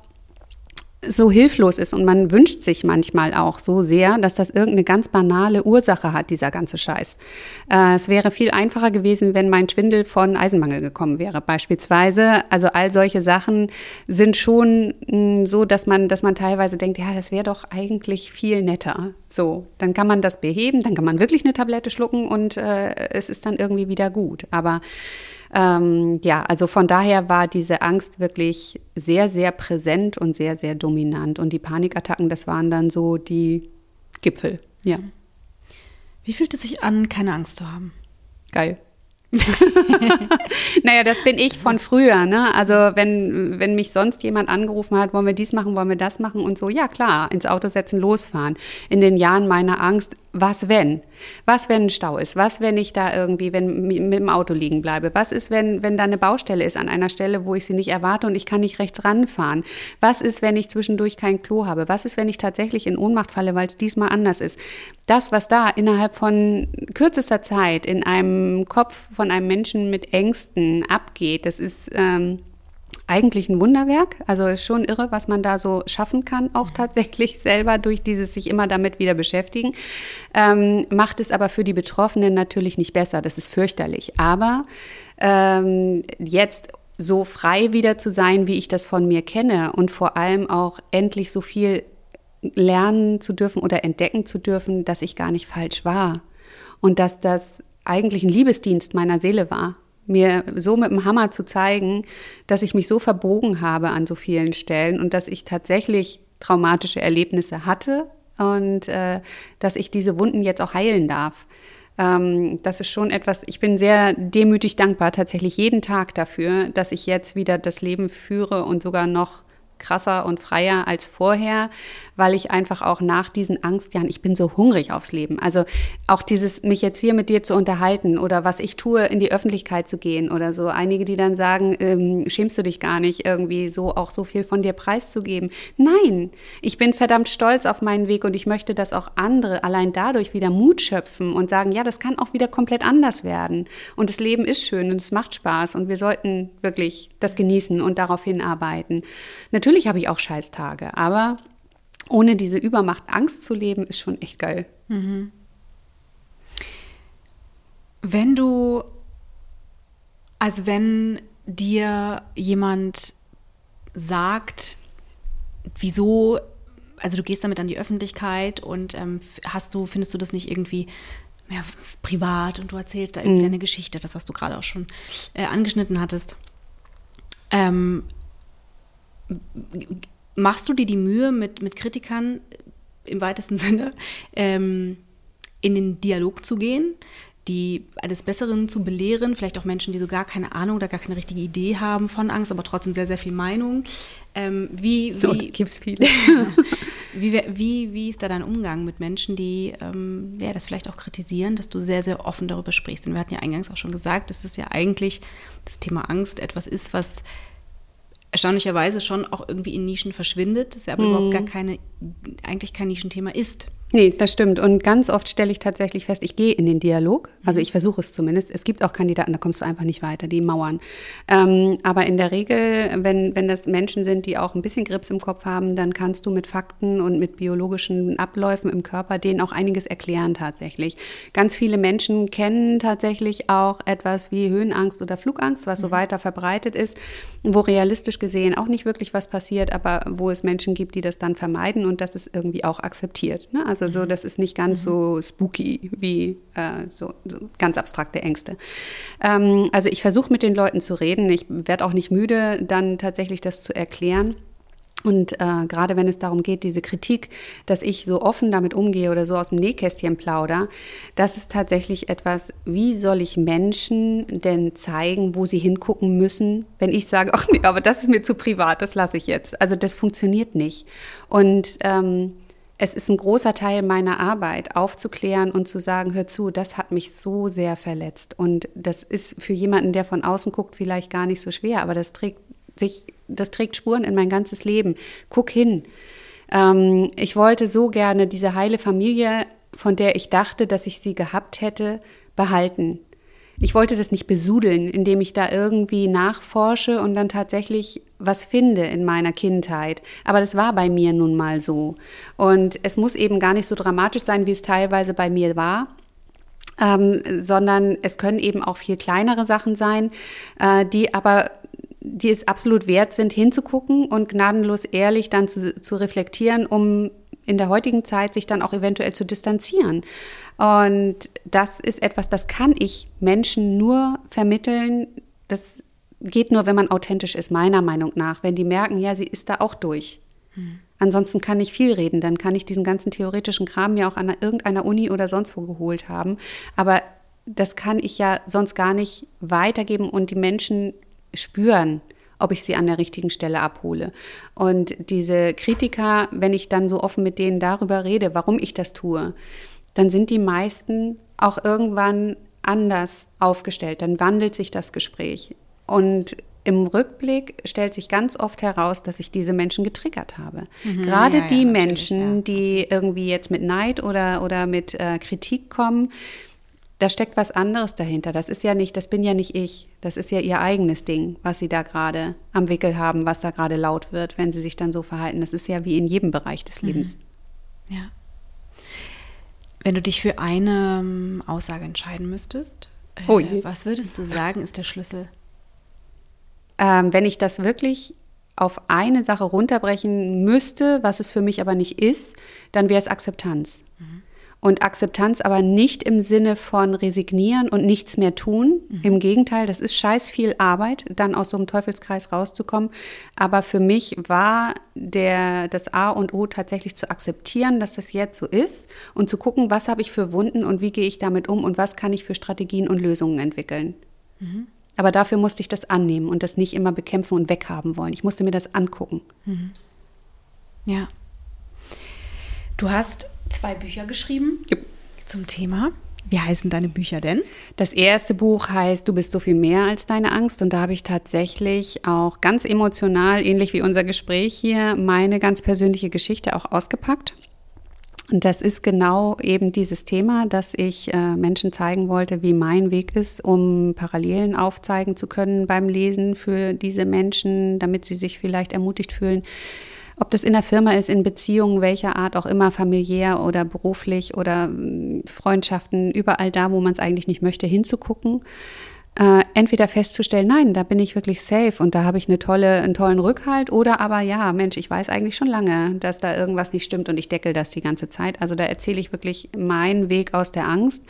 so hilflos ist und man wünscht sich manchmal auch so sehr, dass das irgendeine ganz banale Ursache hat, dieser ganze Scheiß. Äh, es wäre viel einfacher gewesen, wenn mein Schwindel von Eisenmangel gekommen wäre, beispielsweise. Also all solche Sachen sind schon mh, hm, so, dass man, dass man teilweise denkt, ja, das wäre doch eigentlich viel netter. So, dann kann man das beheben, dann kann man wirklich eine Tablette schlucken und äh, es ist dann irgendwie wieder gut. Aber ähm, ja, also von daher war diese Angst wirklich sehr, sehr präsent und sehr, sehr dominant. Und die Panikattacken, das waren dann so die Gipfel, ja. Wie fühlt es sich an, keine Angst zu haben? Geil. naja, das bin ich von früher. Ne? Also wenn, wenn mich sonst jemand angerufen hat, wollen wir dies machen, wollen wir das machen und so, ja klar, ins Auto setzen, losfahren. In den Jahren meiner Angst was wenn? Was, wenn ein Stau ist? Was, wenn ich da irgendwie, wenn mit dem Auto liegen bleibe? Was ist, wenn, wenn da eine Baustelle ist an einer Stelle, wo ich sie nicht erwarte und ich kann nicht rechts ranfahren? Was ist, wenn ich zwischendurch kein Klo habe? Was ist, wenn ich tatsächlich in Ohnmacht falle, weil es diesmal anders ist? Das, was da innerhalb von kürzester Zeit in einem Kopf von einem Menschen mit Ängsten abgeht, das ist, ähm, eigentlich ein Wunderwerk. Also ist schon irre, was man da so schaffen kann, auch tatsächlich selber durch dieses sich immer damit wieder beschäftigen. Ähm, macht es aber für die Betroffenen natürlich nicht besser. Das ist fürchterlich. Aber ähm, jetzt so frei wieder zu sein, wie ich das von mir kenne und vor allem auch endlich so viel lernen zu dürfen oder entdecken zu dürfen, dass ich gar nicht falsch war und dass das eigentlich ein Liebesdienst meiner Seele war mir so mit dem Hammer zu zeigen, dass ich mich so verbogen habe an so vielen Stellen und dass ich tatsächlich traumatische Erlebnisse hatte und äh, dass ich diese Wunden jetzt auch heilen darf. Ähm, das ist schon etwas, ich bin sehr demütig dankbar, tatsächlich jeden Tag dafür, dass ich jetzt wieder das Leben führe und sogar noch krasser und freier als vorher, weil ich einfach auch nach diesen Angstjahren, ich bin so hungrig aufs Leben. Also auch dieses, mich jetzt hier mit dir zu unterhalten oder was ich tue, in die Öffentlichkeit zu gehen oder so. Einige, die dann sagen, ähm, schämst du dich gar nicht, irgendwie so auch so viel von dir preiszugeben. Nein, ich bin verdammt stolz auf meinen Weg und ich möchte, dass auch andere allein dadurch wieder Mut schöpfen und sagen, ja, das kann auch wieder komplett anders werden. Und das Leben ist schön und es macht Spaß und wir sollten wirklich das genießen und darauf hinarbeiten. Natürlich habe ich auch Scheißtage, aber ohne diese Übermacht Angst zu leben, ist schon echt geil. Mhm. Wenn du, also wenn dir jemand sagt, wieso, also du gehst damit an die Öffentlichkeit und ähm, hast du, findest du das nicht irgendwie ja, privat und du erzählst da irgendwie mhm. deine Geschichte, das, was du gerade auch schon äh, angeschnitten hattest. Ähm, machst du dir die Mühe, mit, mit Kritikern im weitesten Sinne ähm, in den Dialog zu gehen, die eines Besseren zu belehren, vielleicht auch Menschen, die so gar keine Ahnung oder gar keine richtige Idee haben von Angst, aber trotzdem sehr, sehr viel Meinung. Ähm, wie, wie, gibt's viele. wie, wie, wie ist da dein Umgang mit Menschen, die ähm, ja, das vielleicht auch kritisieren, dass du sehr, sehr offen darüber sprichst? Und wir hatten ja eingangs auch schon gesagt, dass das ja eigentlich das Thema Angst etwas ist, was erstaunlicherweise schon auch irgendwie in Nischen verschwindet, das ja aber mhm. überhaupt gar keine, eigentlich kein Nischenthema ist. Nee, das stimmt. Und ganz oft stelle ich tatsächlich fest, ich gehe in den Dialog. Also mhm. ich versuche es zumindest. Es gibt auch Kandidaten, da kommst du einfach nicht weiter, die mauern. Ähm, aber in der Regel, wenn, wenn das Menschen sind, die auch ein bisschen Grips im Kopf haben, dann kannst du mit Fakten und mit biologischen Abläufen im Körper denen auch einiges erklären tatsächlich. Ganz viele Menschen kennen tatsächlich auch etwas wie Höhenangst oder Flugangst, was so mhm. weiter verbreitet ist, wo realistisch gesehen auch nicht wirklich was passiert, aber wo es Menschen gibt, die das dann vermeiden und das ist irgendwie auch akzeptiert. Ne? Also also so, das ist nicht ganz mhm. so spooky wie äh, so, so, ganz abstrakte Ängste. Ähm, also ich versuche mit den Leuten zu reden. Ich werde auch nicht müde, dann tatsächlich das zu erklären. Und äh, gerade wenn es darum geht, diese Kritik, dass ich so offen damit umgehe oder so aus dem Nähkästchen plauder, das ist tatsächlich etwas, wie soll ich Menschen denn zeigen, wo sie hingucken müssen, wenn ich sage, ach nee, aber das ist mir zu privat, das lasse ich jetzt. Also das funktioniert nicht. Und ähm, es ist ein großer Teil meiner Arbeit, aufzuklären und zu sagen, hör zu, das hat mich so sehr verletzt. Und das ist für jemanden, der von außen guckt, vielleicht gar nicht so schwer, aber das trägt sich, das trägt Spuren in mein ganzes Leben. Guck hin. Ähm, ich wollte so gerne diese heile Familie, von der ich dachte, dass ich sie gehabt hätte, behalten ich wollte das nicht besudeln, indem ich da irgendwie nachforsche und dann tatsächlich was finde in meiner Kindheit. Aber das war bei mir nun mal so. Und es muss eben gar nicht so dramatisch sein, wie es teilweise bei mir war. Ähm, sondern es können eben auch viel kleinere Sachen sein, äh, die aber die es absolut wert sind, hinzugucken und gnadenlos ehrlich dann zu, zu reflektieren, um in der heutigen Zeit sich dann auch eventuell zu distanzieren. Und das ist etwas, das kann ich Menschen nur vermitteln. Das geht nur, wenn man authentisch ist, meiner Meinung nach. Wenn die merken, ja, sie ist da auch durch. Hm. Ansonsten kann ich viel reden. Dann kann ich diesen ganzen theoretischen Kram ja auch an irgendeiner Uni oder sonst wo geholt haben. Aber das kann ich ja sonst gar nicht weitergeben und die Menschen spüren, ob ich sie an der richtigen Stelle abhole. Und diese Kritiker, wenn ich dann so offen mit denen darüber rede, warum ich das tue, dann sind die meisten auch irgendwann anders aufgestellt. Dann wandelt sich das Gespräch. Und im Rückblick stellt sich ganz oft heraus, dass ich diese Menschen getriggert habe. Mhm, Gerade ja, die ja, Menschen, ja, die irgendwie jetzt mit Neid oder, oder mit äh, Kritik kommen, da steckt was anderes dahinter. Das ist ja nicht, das bin ja nicht ich. Das ist ja ihr eigenes Ding, was sie da gerade am Wickel haben, was da gerade laut wird, wenn sie sich dann so verhalten. Das ist ja wie in jedem Bereich des mhm. Lebens. Mhm. Ja. Wenn du dich für eine ähm, Aussage entscheiden müsstest, äh, oh was würdest du sagen, ist der Schlüssel? Ähm, wenn ich das wirklich auf eine Sache runterbrechen müsste, was es für mich aber nicht ist, dann wäre es Akzeptanz. Mhm. Und Akzeptanz aber nicht im Sinne von resignieren und nichts mehr tun. Mhm. Im Gegenteil, das ist scheiß viel Arbeit, dann aus so einem Teufelskreis rauszukommen. Aber für mich war der, das A und O tatsächlich zu akzeptieren, dass das jetzt so ist und zu gucken, was habe ich für Wunden und wie gehe ich damit um und was kann ich für Strategien und Lösungen entwickeln. Mhm. Aber dafür musste ich das annehmen und das nicht immer bekämpfen und weghaben wollen. Ich musste mir das angucken. Mhm. Ja. Du hast zwei Bücher geschrieben ja. zum Thema. Wie heißen deine Bücher denn? Das erste Buch heißt Du bist so viel mehr als deine Angst. Und da habe ich tatsächlich auch ganz emotional, ähnlich wie unser Gespräch hier, meine ganz persönliche Geschichte auch ausgepackt. Und das ist genau eben dieses Thema, dass ich äh, Menschen zeigen wollte, wie mein Weg ist, um Parallelen aufzeigen zu können beim Lesen für diese Menschen, damit sie sich vielleicht ermutigt fühlen, ob das in der Firma ist, in Beziehungen welcher Art auch immer, familiär oder beruflich oder hm, Freundschaften, überall da, wo man es eigentlich nicht möchte, hinzugucken. Äh, entweder festzustellen, nein, da bin ich wirklich safe und da habe ich eine tolle, einen tollen Rückhalt oder aber ja, Mensch, ich weiß eigentlich schon lange, dass da irgendwas nicht stimmt und ich deckel das die ganze Zeit. Also da erzähle ich wirklich meinen Weg aus der Angst.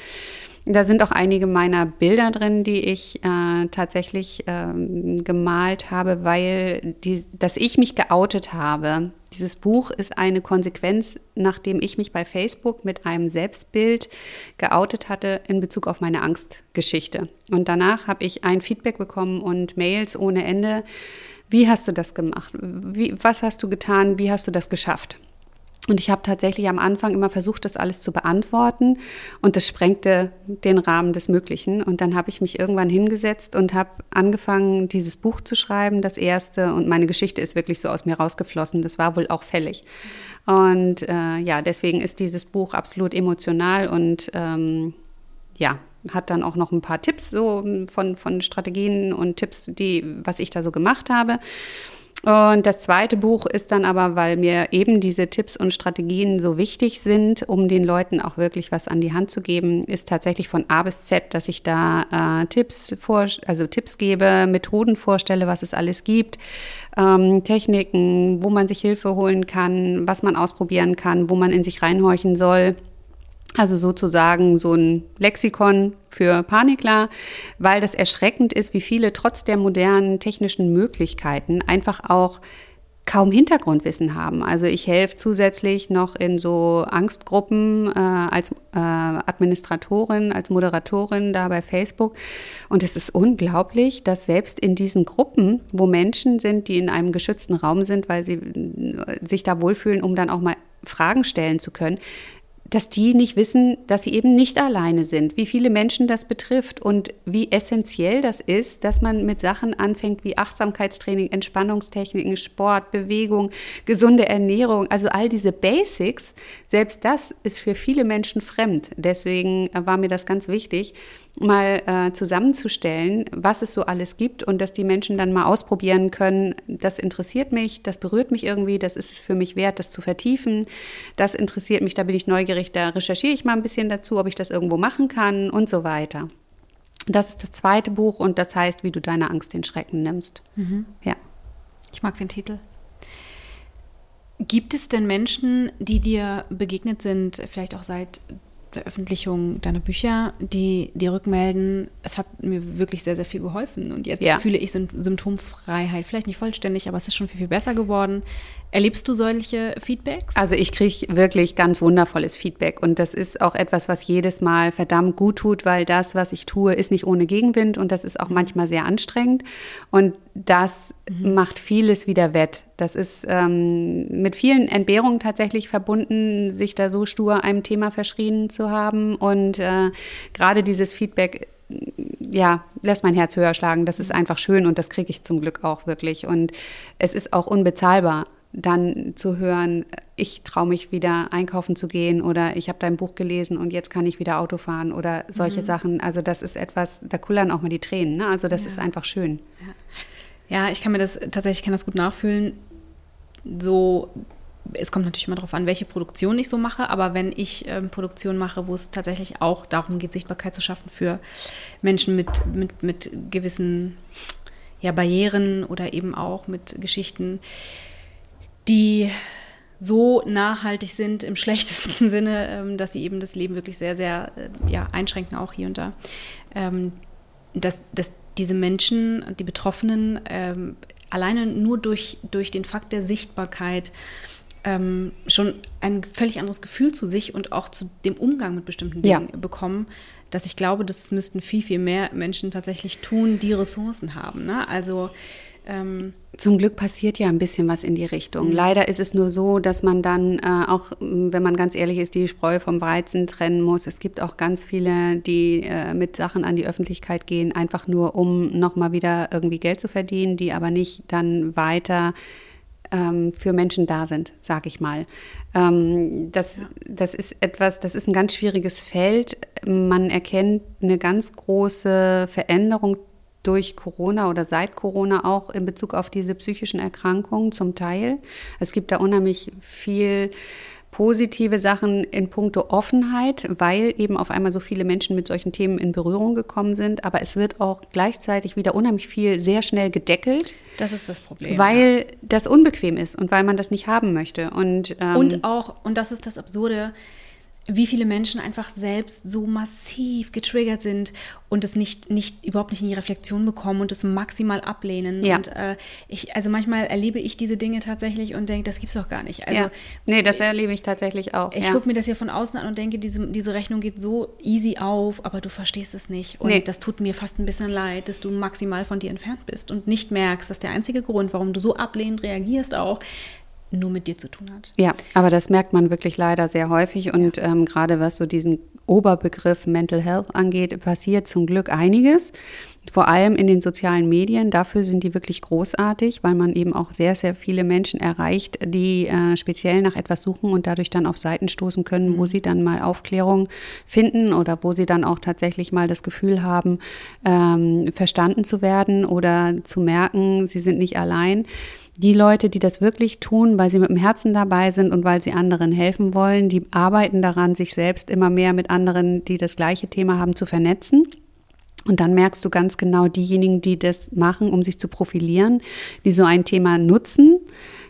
Da sind auch einige meiner Bilder drin, die ich äh, tatsächlich ähm, gemalt habe, weil die, dass ich mich geoutet habe. Dieses Buch ist eine Konsequenz, nachdem ich mich bei Facebook mit einem Selbstbild geoutet hatte in Bezug auf meine Angstgeschichte. Und danach habe ich ein Feedback bekommen und Mails ohne Ende. Wie hast du das gemacht? Wie, was hast du getan? Wie hast du das geschafft? Und ich habe tatsächlich am Anfang immer versucht, das alles zu beantworten und das sprengte den Rahmen des Möglichen. Und dann habe ich mich irgendwann hingesetzt und habe angefangen, dieses Buch zu schreiben, das erste. Und meine Geschichte ist wirklich so aus mir rausgeflossen. Das war wohl auch fällig. Und äh, ja, deswegen ist dieses Buch absolut emotional und ähm, ja, hat dann auch noch ein paar Tipps so von, von Strategien und Tipps, die, was ich da so gemacht habe. Und das zweite Buch ist dann aber, weil mir eben diese Tipps und Strategien so wichtig sind, um den Leuten auch wirklich was an die Hand zu geben, ist tatsächlich von A bis Z, dass ich da äh, Tipps vor, also Tipps gebe, Methoden vorstelle, was es alles gibt, ähm, Techniken, wo man sich Hilfe holen kann, was man ausprobieren kann, wo man in sich reinhorchen soll. Also sozusagen so ein Lexikon für Panikler, weil das erschreckend ist, wie viele trotz der modernen technischen Möglichkeiten einfach auch kaum Hintergrundwissen haben. Also ich helfe zusätzlich noch in so Angstgruppen äh, als äh, Administratorin, als Moderatorin da bei Facebook. Und es ist unglaublich, dass selbst in diesen Gruppen, wo Menschen sind, die in einem geschützten Raum sind, weil sie äh, sich da wohlfühlen, um dann auch mal Fragen stellen zu können, dass die nicht wissen, dass sie eben nicht alleine sind, wie viele Menschen das betrifft und wie essentiell das ist, dass man mit Sachen anfängt wie Achtsamkeitstraining, Entspannungstechniken, Sport, Bewegung, gesunde Ernährung, also all diese Basics, selbst das ist für viele Menschen fremd. Deswegen war mir das ganz wichtig, mal äh, zusammenzustellen, was es so alles gibt und dass die Menschen dann mal ausprobieren können, das interessiert mich, das berührt mich irgendwie, das ist es für mich wert, das zu vertiefen, das interessiert mich, da bin ich neugierig, da recherchiere ich mal ein bisschen dazu, ob ich das irgendwo machen kann und so weiter. Das ist das zweite Buch und das heißt, wie du deine Angst den Schrecken nimmst. Mhm. Ja. Ich mag den Titel. Gibt es denn Menschen, die dir begegnet sind, vielleicht auch seit Veröffentlichung deiner Bücher, die, die rückmelden, es hat mir wirklich sehr, sehr viel geholfen. Und jetzt ja. fühle ich Symptomfreiheit. Vielleicht nicht vollständig, aber es ist schon viel, viel besser geworden. Erlebst du solche Feedbacks? Also ich kriege wirklich ganz wundervolles Feedback und das ist auch etwas, was jedes Mal verdammt gut tut, weil das, was ich tue, ist nicht ohne Gegenwind und das ist auch manchmal sehr anstrengend und das mhm. macht vieles wieder wett. Das ist ähm, mit vielen Entbehrungen tatsächlich verbunden, sich da so stur einem Thema verschrien zu haben und äh, gerade dieses Feedback ja, lässt mein Herz höher schlagen. Das ist einfach schön und das kriege ich zum Glück auch wirklich. Und es ist auch unbezahlbar dann zu hören, ich traue mich wieder einkaufen zu gehen oder ich habe dein Buch gelesen und jetzt kann ich wieder Auto fahren oder solche mhm. Sachen. Also das ist etwas, da kullern auch mal die Tränen. Ne? Also das ja. ist einfach schön. Ja. ja, ich kann mir das tatsächlich kann das gut nachfühlen. So, es kommt natürlich immer darauf an, welche Produktion ich so mache, aber wenn ich ähm, Produktion mache, wo es tatsächlich auch darum geht, Sichtbarkeit zu schaffen für Menschen mit, mit, mit gewissen ja, Barrieren oder eben auch mit Geschichten, die so nachhaltig sind im schlechtesten Sinne, ähm, dass sie eben das Leben wirklich sehr, sehr äh, ja, einschränken, auch hier und da. Ähm, dass, dass diese Menschen, die Betroffenen, ähm, alleine nur durch, durch den Fakt der Sichtbarkeit schon ein völlig anderes Gefühl zu sich und auch zu dem Umgang mit bestimmten Dingen ja. bekommen, dass ich glaube, das müssten viel, viel mehr Menschen tatsächlich tun, die Ressourcen haben. Ne? Also ähm, Zum Glück passiert ja ein bisschen was in die Richtung. Mhm. Leider ist es nur so, dass man dann äh, auch, wenn man ganz ehrlich ist, die Spreu vom Weizen trennen muss. Es gibt auch ganz viele, die äh, mit Sachen an die Öffentlichkeit gehen, einfach nur, um nochmal wieder irgendwie Geld zu verdienen, die aber nicht dann weiter ähm, für Menschen da sind, sage ich mal. Ähm, das, das ist etwas, das ist ein ganz schwieriges Feld. Man erkennt eine ganz große Veränderung durch Corona oder seit Corona auch in Bezug auf diese psychischen Erkrankungen zum Teil. Es gibt da unheimlich viel positive Sachen in puncto Offenheit, weil eben auf einmal so viele Menschen mit solchen Themen in Berührung gekommen sind. Aber es wird auch gleichzeitig wieder unheimlich viel sehr schnell gedeckelt. Das ist das Problem. Weil ja. das unbequem ist und weil man das nicht haben möchte. Und, ähm, und auch, und das ist das Absurde, wie viele Menschen einfach selbst so massiv getriggert sind und es nicht, nicht überhaupt nicht in die Reflexion bekommen und es maximal ablehnen. Ja. Und äh, ich, also manchmal erlebe ich diese Dinge tatsächlich und denke, das gibt's doch gar nicht. Also, ja. Nee, das erlebe ich tatsächlich auch. Ich ja. gucke mir das ja von außen an und denke, diese, diese Rechnung geht so easy auf, aber du verstehst es nicht. Und Nee. das tut mir fast ein bisschen leid, dass du maximal von dir entfernt bist und nicht merkst, dass der einzige Grund, warum du so ablehnend reagierst, auch nur mit dir zu tun hat. Ja, aber das merkt man wirklich leider sehr häufig und ähm, gerade was so diesen Oberbegriff Mental Health angeht, passiert zum Glück einiges. Vor allem in den sozialen Medien. Dafür sind die wirklich großartig, weil man eben auch sehr, sehr viele Menschen erreicht, die äh, speziell nach etwas suchen und dadurch dann auf Seiten stoßen können, wo sie dann mal Aufklärung finden oder wo sie dann auch tatsächlich mal das Gefühl haben, ähm, verstanden zu werden oder zu merken, sie sind nicht allein. Die Leute, die das wirklich tun, weil sie mit dem Herzen dabei sind und weil sie anderen helfen wollen, die arbeiten daran, sich selbst immer mehr mit anderen, die das gleiche Thema haben, zu vernetzen. Und dann merkst du ganz genau diejenigen, die das machen, um sich zu profilieren, die so ein Thema nutzen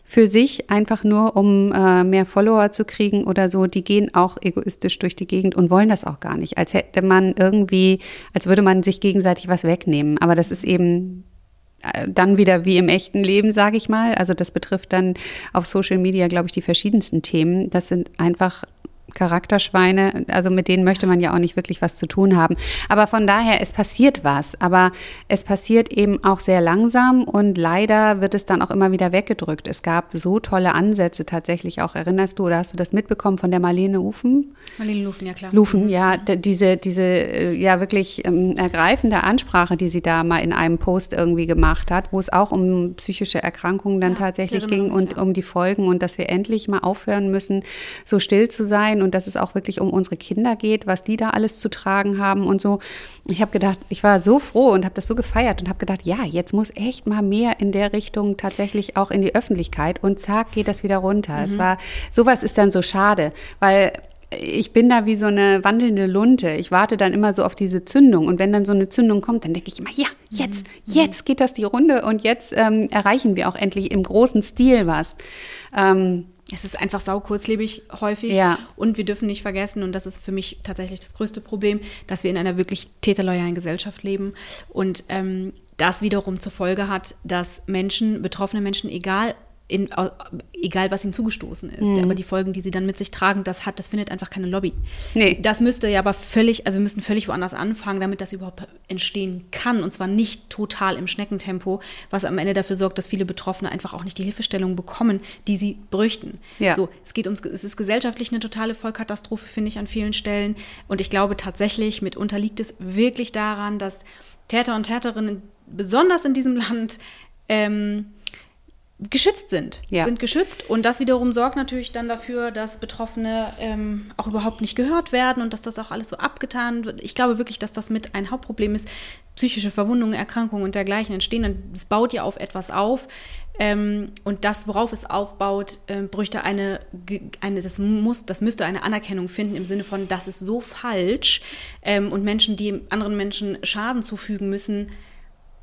für sich, einfach nur um äh, mehr Follower zu kriegen oder so, die gehen auch egoistisch durch die Gegend und wollen das auch gar nicht, als hätte man irgendwie, als würde man sich gegenseitig was wegnehmen. Aber das ist eben dann wieder wie im echten Leben, sage ich mal. Also das betrifft dann auf Social Media, glaube ich, die verschiedensten Themen. Das sind einfach Charakterschweine, also mit denen möchte man ja auch nicht wirklich was zu tun haben. Aber von daher, es passiert was, aber es passiert eben auch sehr langsam und leider wird es dann auch immer wieder weggedrückt. Es gab so tolle Ansätze tatsächlich auch. Erinnerst du oder hast du das mitbekommen von der Marlene Ufen? Marlene Lufen, ja klar. Lufen, ja, diese, diese äh, ja wirklich ähm, ergreifende Ansprache, die sie da mal in einem Post irgendwie gemacht hat, wo es auch um psychische Erkrankungen dann Ja, tatsächlich ging und ja. um die Folgen und dass wir endlich mal aufhören müssen, so still zu sein und dass es auch wirklich um unsere Kinder geht, was die da alles zu tragen haben und so. Ich habe gedacht, ich war so froh und habe das so gefeiert und habe gedacht, ja, jetzt muss echt mal mehr in der Richtung tatsächlich auch in die Öffentlichkeit und zack geht das wieder runter. Mhm. Es war sowas ist dann so schade, weil ich bin da wie so eine wandelnde Lunte. Ich warte dann immer so auf diese Zündung. Und wenn dann so eine Zündung kommt, dann denke ich immer, ja, jetzt, jetzt geht das die Runde und jetzt ähm, erreichen wir auch endlich im großen Stil was. Ähm, Es ist einfach sau kurzlebig häufig. Ja. Und wir dürfen nicht vergessen, und das ist für mich tatsächlich das größte Problem, dass wir in einer wirklich täterloyalen Gesellschaft leben. Und ähm, das wiederum zur Folge hat, dass Menschen, betroffene Menschen, egal in, egal was ihnen zugestoßen ist, Mhm. aber die Folgen, die sie dann mit sich tragen, das hat, das findet einfach keine Lobby. Nee. Das müsste ja aber völlig, also wir müssten völlig woanders anfangen, damit das überhaupt entstehen kann. Und zwar nicht total im Schneckentempo, was am Ende dafür sorgt, dass viele Betroffene einfach auch nicht die Hilfestellung bekommen, die sie bräuchten. Ja. So, es geht ums, es ist gesellschaftlich eine totale Vollkatastrophe, finde ich, an vielen Stellen. Und ich glaube tatsächlich, mitunter liegt es wirklich daran, dass Täter und Täterinnen, besonders in diesem Land, ähm, geschützt sind, Ja. sind geschützt und das wiederum sorgt natürlich dann dafür, dass Betroffene ähm, auch überhaupt nicht gehört werden und dass das auch alles so abgetan wird. Ich glaube wirklich, dass das mit ein Hauptproblem ist. Psychische Verwundungen, Erkrankungen und dergleichen entstehen, es baut ja auf etwas auf ähm, und das, worauf es aufbaut, ähm, bräuchte eine, eine das muss, das müsste eine Anerkennung finden im Sinne von, das ist so falsch ähm, und Menschen, die anderen Menschen Schaden zufügen müssen,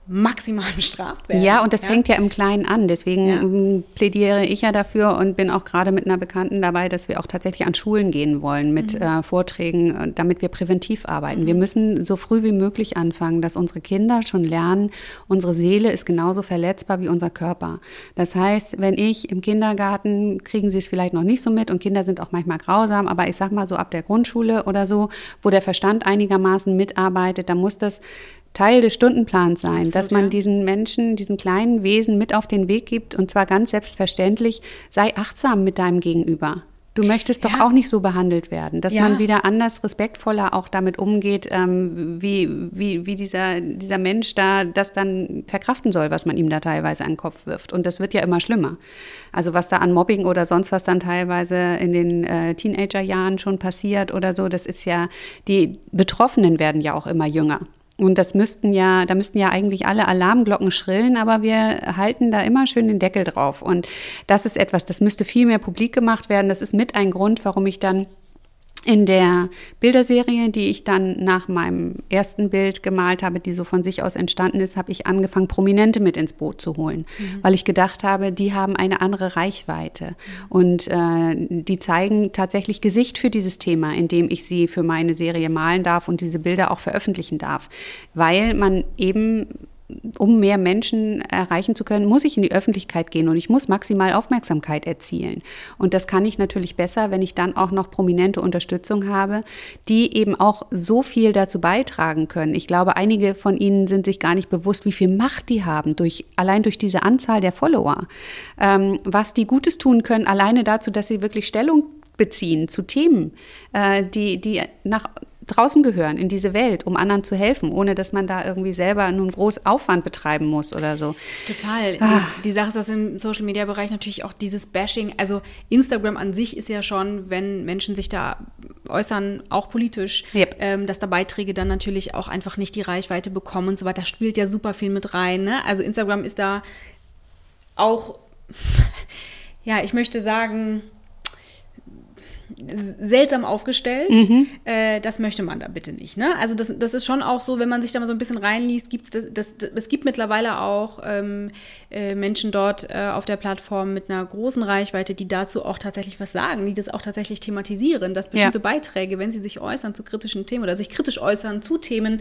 maximal bestraft werden. Ja, und das fängt ja im Kleinen an. Deswegen Ja. ähm, plädiere ich ja dafür und bin auch gerade mit einer Bekannten dabei, dass wir auch tatsächlich an Schulen gehen wollen mit Mhm. äh, Vorträgen, äh, damit wir präventiv arbeiten. Wir müssen so früh wie möglich anfangen, dass unsere Kinder schon lernen, unsere Seele ist genauso verletzbar wie unser Körper. Das heißt, wenn ich im Kindergarten, kriegen sie es vielleicht noch nicht so mit und Kinder sind auch manchmal grausam, aber ich sag mal so ab der Grundschule oder so, wo der Verstand einigermaßen mitarbeitet, da muss das Teil des Stundenplans sein, Absolut, dass man ja. diesen Menschen, diesen kleinen Wesen mit auf den Weg gibt und zwar ganz selbstverständlich, sei achtsam mit deinem Gegenüber. Du möchtest doch Ja. auch nicht so behandelt werden, dass Ja. man wieder anders, respektvoller auch damit umgeht, ähm, wie, wie, wie dieser, dieser Mensch da das dann verkraften soll, was man ihm da teilweise an den Kopf wirft. Und das wird ja immer schlimmer. Also was da an Mobbing oder sonst was dann teilweise in den äh, Teenagerjahren schon passiert oder so, das ist ja, die Betroffenen werden ja auch immer jünger. Und das müssten ja, da müssten ja eigentlich alle Alarmglocken schrillen, aber wir halten da immer schön den Deckel drauf. Und das ist etwas, das müsste viel mehr publik gemacht werden. Das ist mit ein Grund, warum ich dann in der Bilderserie, die ich dann nach meinem ersten Bild gemalt habe, die so von sich aus entstanden ist, habe ich angefangen, Prominente mit ins Boot zu holen, mhm. weil ich gedacht habe, die haben eine andere Reichweite. Und äh, die zeigen tatsächlich Gesicht für dieses Thema, indem ich sie für meine Serie malen darf und diese Bilder auch veröffentlichen darf, weil man eben um mehr Menschen erreichen zu können, muss ich in die Öffentlichkeit gehen und ich muss maximal Aufmerksamkeit erzielen. Und das kann ich natürlich besser, wenn ich dann auch noch prominente Unterstützung habe, die eben auch so viel dazu beitragen können. Ich glaube, einige von Ihnen sind sich gar nicht bewusst, wie viel Macht die haben, durch, allein durch diese Anzahl der Follower. Ähm, was die Gutes tun können, alleine dazu, dass sie wirklich Stellung beziehen zu Themen, äh, die, die nach draußen gehören in diese Welt, um anderen zu helfen, ohne dass man da irgendwie selber nun groß Aufwand betreiben muss oder so. Total. Ah. Die, Sache ist, dass im Social Media Bereich natürlich auch dieses Bashing, also Instagram an sich ist ja schon, wenn Menschen sich da äußern, auch politisch, yep. ähm, dass da Beiträge dann natürlich auch einfach nicht die Reichweite bekommen und so weiter. Da spielt ja super viel mit rein. Ne? Also Instagram ist da auch, ja, ich möchte sagen, seltsam aufgestellt. Mhm. Äh, das möchte man da bitte nicht. Ne? Also das, das ist schon auch so, wenn man sich da mal so ein bisschen reinliest, gibt's das, das, das, es gibt mittlerweile auch ähm, äh, Menschen dort äh, auf der Plattform mit einer großen Reichweite, die dazu auch tatsächlich was sagen, die das auch tatsächlich thematisieren, dass bestimmte ja. Beiträge, wenn sie sich äußern zu kritischen Themen oder sich kritisch äußern zu Themen,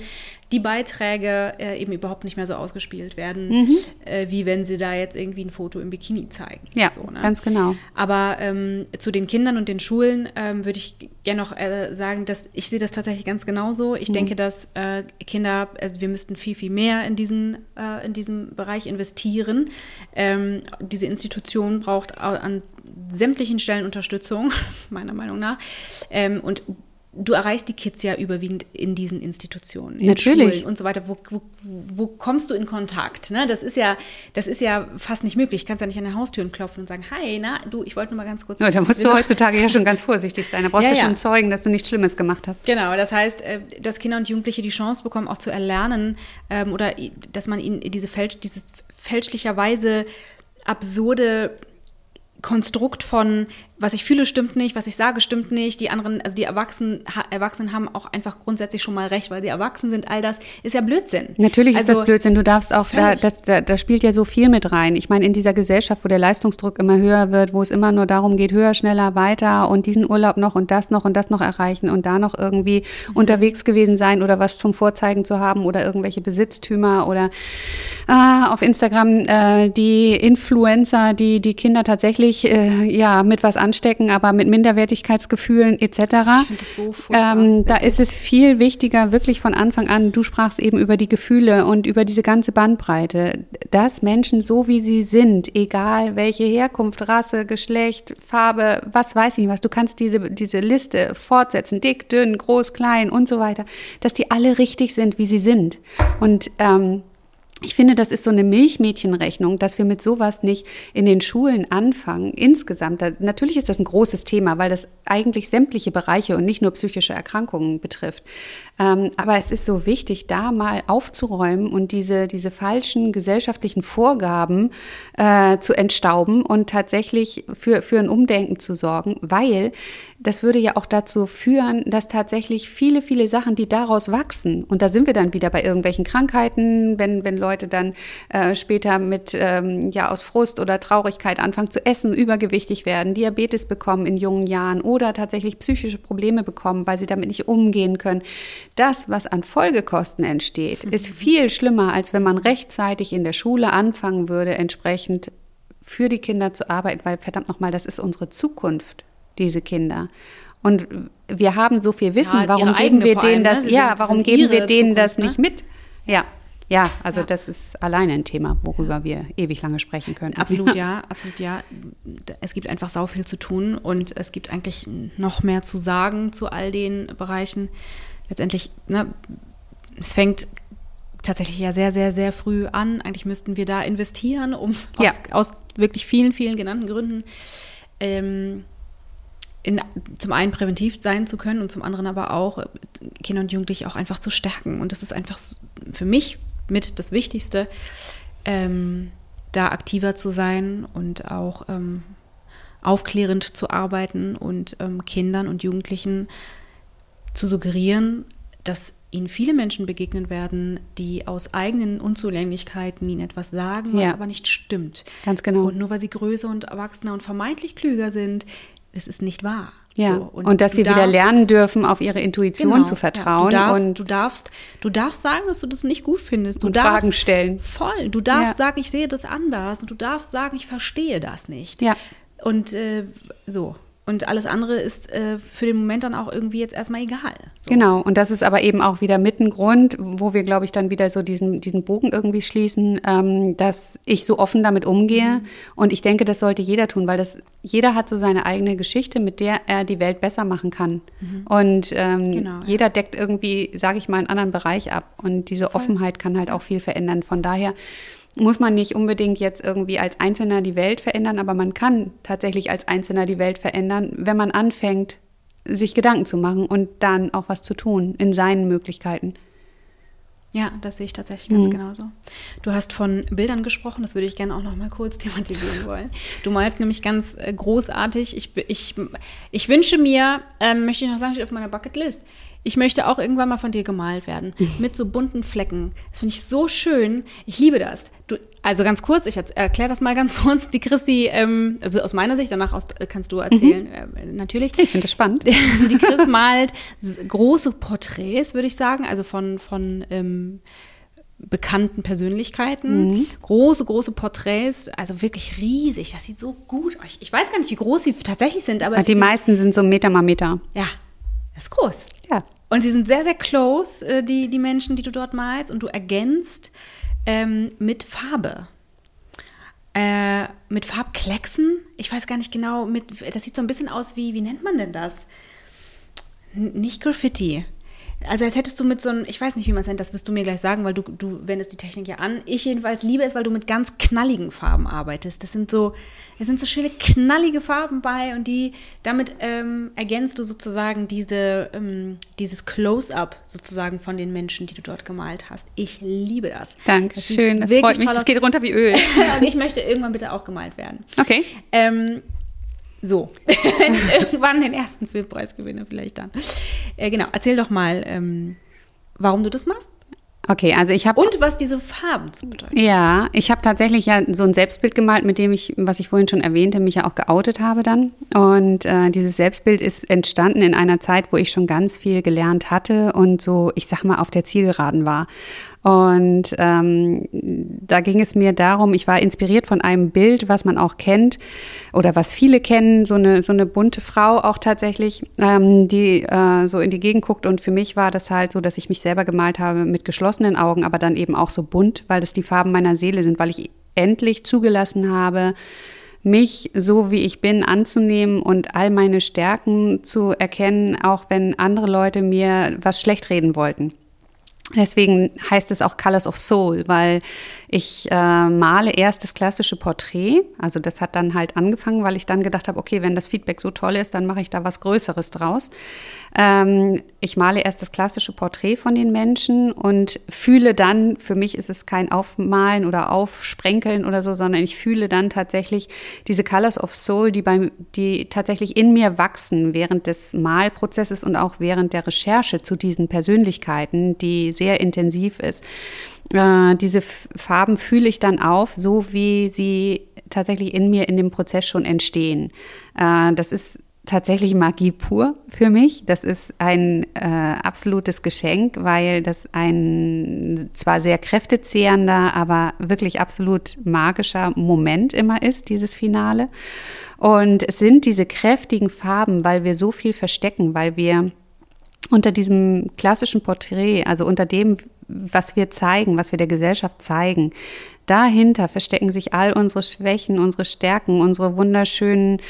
die Beiträge äh, eben überhaupt nicht mehr so ausgespielt werden, mhm. Äh, wie wenn sie da jetzt irgendwie ein Foto im Bikini zeigen. Ja, so, ne? ganz genau. Aber ähm, zu den Kindern und den Schulen ähm, würde ich gerne noch äh, sagen, dass ich sehe das tatsächlich ganz genauso. Ich mhm. denke, dass Kinder, also wir müssten viel, viel mehr in diesen, in diesem Bereich investieren. Ähm, diese Institution braucht an sämtlichen Stellen Unterstützung, meiner Meinung nach. Ähm, und du erreichst die Kids ja überwiegend in diesen Institutionen, in Natürlich. Schulen und so weiter. Wo, wo, wo kommst du in Kontakt? Ne? Das ist ja, das ist ja fast nicht möglich. Du kannst ja nicht an den Haustüren klopfen und sagen, hi, na, du, ich wollte nur mal ganz kurz. Ja, da musst du heutzutage ja schon ganz vorsichtig sein. Da brauchst ja, du schon ja. Zeugen, dass du nichts Schlimmes gemacht hast. Genau, das heißt, äh, dass Kinder und Jugendliche die Chance bekommen, auch zu erlernen ähm, oder dass man ihnen diese Fälsch, dieses fälschlicherweise absurde Konstrukt von was ich fühle, stimmt nicht, was ich sage, stimmt nicht. Die anderen, also die Erwachsenen, Erwachsenen haben auch einfach grundsätzlich schon mal recht, weil sie erwachsen sind. All das ist ja Blödsinn. Natürlich also, ist das Blödsinn. Du darfst auch, da, das, da, da spielt ja so viel mit rein. Ich meine, in dieser Gesellschaft, wo der Leistungsdruck immer höher wird, wo es immer nur darum geht, höher, schneller, weiter und diesen Urlaub noch und das noch und das noch erreichen und da noch irgendwie mhm. unterwegs gewesen sein oder was zum Vorzeigen zu haben oder irgendwelche Besitztümer oder äh, auf Instagram äh, die Influencer, die die Kinder tatsächlich äh, ja mit was anstecken, aber mit Minderwertigkeitsgefühlen etc. Ich finde das so furchtbar. Ähm, da ist es viel wichtiger, wirklich von Anfang an, du sprachst eben über die Gefühle und über diese ganze Bandbreite, dass Menschen so wie sie sind, egal welche Herkunft, Rasse, Geschlecht, Farbe, was weiß ich was, du kannst diese, diese Liste fortsetzen, dick, dünn, groß, klein und so weiter, dass die alle richtig sind, wie sie sind. Und ähm, ich finde, das ist so eine Milchmädchenrechnung, dass wir mit sowas nicht in den Schulen anfangen. Insgesamt, da, natürlich ist das ein großes Thema, weil das eigentlich sämtliche Bereiche und nicht nur psychische Erkrankungen betrifft. Ähm, aber es ist so wichtig, da mal aufzuräumen und diese, diese falschen gesellschaftlichen Vorgaben äh, zu entstauben und tatsächlich für, für ein Umdenken zu sorgen, weil das würde ja auch dazu führen, dass tatsächlich viele, viele Sachen, die daraus wachsen, und da sind wir dann wieder bei irgendwelchen Krankheiten, wenn, wenn Leute dann äh, später mit, ähm, ja, aus Frust oder Traurigkeit anfangen zu essen, übergewichtig werden, Diabetes bekommen in jungen Jahren oder tatsächlich psychische Probleme bekommen, weil sie damit nicht umgehen können. Das, was an Folgekosten entsteht, mhm. ist viel schlimmer, als wenn man rechtzeitig in der Schule anfangen würde, entsprechend für die Kinder zu arbeiten, weil verdammt nochmal, das ist unsere Zukunft diese Kinder. Und wir haben so viel Wissen, ja, warum geben wir denen allem, das, ne? ja, sind, warum geben wir denen Zukunft, das nicht ne? mit? Ja. Ja, also ja. das ist alleine ein Thema, worüber wir ewig lange sprechen können. Absolut, ja, absolut, ja. Es gibt einfach sau viel zu tun und es gibt eigentlich noch mehr zu sagen zu all den Bereichen. Letztendlich, ne, es fängt tatsächlich ja sehr, sehr, sehr früh an. Eigentlich müssten wir da investieren, um aus, aus wirklich vielen, vielen genannten Gründen. Ähm, in, zum einen präventiv sein zu können und zum anderen aber auch äh, Kinder und Jugendliche auch einfach zu stärken. Und das ist einfach für mich mit das Wichtigste, ähm, da aktiver zu sein und auch ähm, aufklärend zu arbeiten und ähm, Kindern und Jugendlichen zu suggerieren, dass ihnen viele Menschen begegnen werden, die aus eigenen Unzulänglichkeiten ihnen etwas sagen, was ja. aber nicht stimmt. Ganz genau. Und nur weil sie größer und erwachsener und vermeintlich klüger sind, es ist nicht wahr. Ja, so, und, und, dass sie darfst, wieder lernen dürfen, auf ihre Intuition genau, zu vertrauen. Ja, du, darfst, und du, darfst, du darfst sagen, dass du das nicht gut findest. Du und darfst, Fragen stellen. Voll. Du darfst ja. sagen, ich sehe das anders. Und du darfst sagen, ich verstehe das nicht. Ja. Und äh, so. Und alles andere ist äh, für den Moment dann auch irgendwie jetzt erstmal egal. So. Genau, und das ist aber eben auch wieder mit ein Grund, wo wir, glaube ich, dann wieder so diesen, diesen Bogen irgendwie schließen, ähm, dass ich so offen damit umgehe. Mhm. Und ich denke, das sollte jeder tun, weil das jeder hat so seine eigene Geschichte, mit der er die Welt besser machen kann. Mhm. Und ähm, genau, jeder ja. deckt irgendwie, sage ich mal, einen anderen Bereich ab. Und diese Voll. Offenheit kann halt auch viel verändern. Von daher muss man nicht unbedingt jetzt irgendwie als Einzelner die Welt verändern, aber man kann tatsächlich als Einzelner die Welt verändern, wenn man anfängt, sich Gedanken zu machen und dann auch was zu tun in seinen Möglichkeiten. Ja, das sehe ich tatsächlich ganz mhm. genauso. Du hast von Bildern gesprochen, das würde ich gerne auch noch mal kurz thematisieren wollen. Du malst nämlich ganz äh, großartig. Ich, ich, ich wünsche mir, ähm, möchte ich noch sagen, steht auf meiner Bucketlist, ich möchte auch irgendwann mal von dir gemalt werden. Mhm. Mit so bunten Flecken. Das finde ich so schön. Ich liebe das. Du, also ganz kurz, ich erkläre das mal ganz kurz. Die Christi, ähm, also aus meiner Sicht, danach aus, äh, kannst du erzählen, mhm. äh, natürlich. Ich finde das spannend. Die Chris malt große Porträts, würde ich sagen, also von, von ähm, bekannten Persönlichkeiten. Mhm. Große, große Porträts, also wirklich riesig. Das sieht so gut aus. Ich weiß gar nicht, wie groß sie tatsächlich sind, aber. Also die meisten sind so Meter mal Meter. Ja, das ist groß. Ja. Und sie sind sehr, sehr close, äh, die, die Menschen, die du dort malst. Und du ergänzt ähm, mit Farbe. Äh, mit Farbklecksen. Ich weiß gar nicht genau, mit, das sieht so ein bisschen aus wie, wie nennt man denn das? N nicht Graffiti. Also als hättest du mit so einem, ich weiß nicht, wie man es nennt, das wirst du mir gleich sagen, weil du, du wendest die Technik ja an. Ich jedenfalls liebe es, weil du mit ganz knalligen Farben arbeitest. Das sind so, es sind so schöne knallige Farben bei und die, damit ähm, ergänzt du sozusagen diese, ähm, dieses Close-up sozusagen von den Menschen, die du dort gemalt hast. Ich liebe das. Dankeschön, das, das freut mich, das geht runter wie Öl. und ich möchte irgendwann bitte auch gemalt werden. Okay. Ähm, so, wenn ich irgendwann den ersten Filmpreis gewinne, vielleicht dann. Äh, genau, erzähl doch mal, ähm, warum du das machst. Okay, also ich habe und was diese Farben zu bedeuten. Ja, ich habe tatsächlich ja so ein Selbstbild gemalt, mit dem ich, was ich vorhin schon erwähnte, mich ja auch geoutet habe dann. Und äh, dieses Selbstbild ist entstanden in einer Zeit, wo ich schon ganz viel gelernt hatte und so, ich sag mal, auf der Zielgeraden war. Und ähm, da ging es mir darum, ich war inspiriert von einem Bild, was man auch kennt oder was viele kennen, so eine, so eine bunte Frau auch tatsächlich, ähm, die äh, so in die Gegend guckt. Und für mich war das halt so, dass ich mich selber gemalt habe mit geschlossenen Augen, aber dann eben auch so bunt, weil das die Farben meiner Seele sind, weil ich endlich zugelassen habe, mich so wie ich bin anzunehmen und all meine Stärken zu erkennen, auch wenn andere Leute mir was schlecht reden wollten. Deswegen heißt es auch Colors of Soul, weil ich äh, male erst das klassische Porträt. Also das hat dann halt angefangen, weil ich dann gedacht habe, okay, wenn das Feedback so toll ist, dann mache ich da was Größeres draus. Ähm, ich male erst das klassische Porträt von den Menschen und fühle dann, für mich ist es kein Aufmalen oder Aufsprenkeln oder so, sondern ich fühle dann tatsächlich diese Colors of Soul, die, beim, die tatsächlich in mir wachsen während des Malprozesses und auch während der Recherche zu diesen Persönlichkeiten, die sehr intensiv ist. Äh, diese Farben fühle ich dann auf, so wie sie tatsächlich in mir in dem Prozess schon entstehen. Äh, das ist tatsächlich Magie pur für mich. Das ist ein äh, absolutes Geschenk, weil das ein zwar sehr kräftezehrender, aber wirklich absolut magischer Moment immer ist, dieses Finale. Und es sind diese kräftigen Farben, weil wir so viel verstecken, weil wir unter diesem klassischen Porträt, also unter dem, was wir zeigen, was wir der Gesellschaft zeigen, dahinter verstecken sich all unsere Schwächen, unsere Stärken, unsere wunderschönen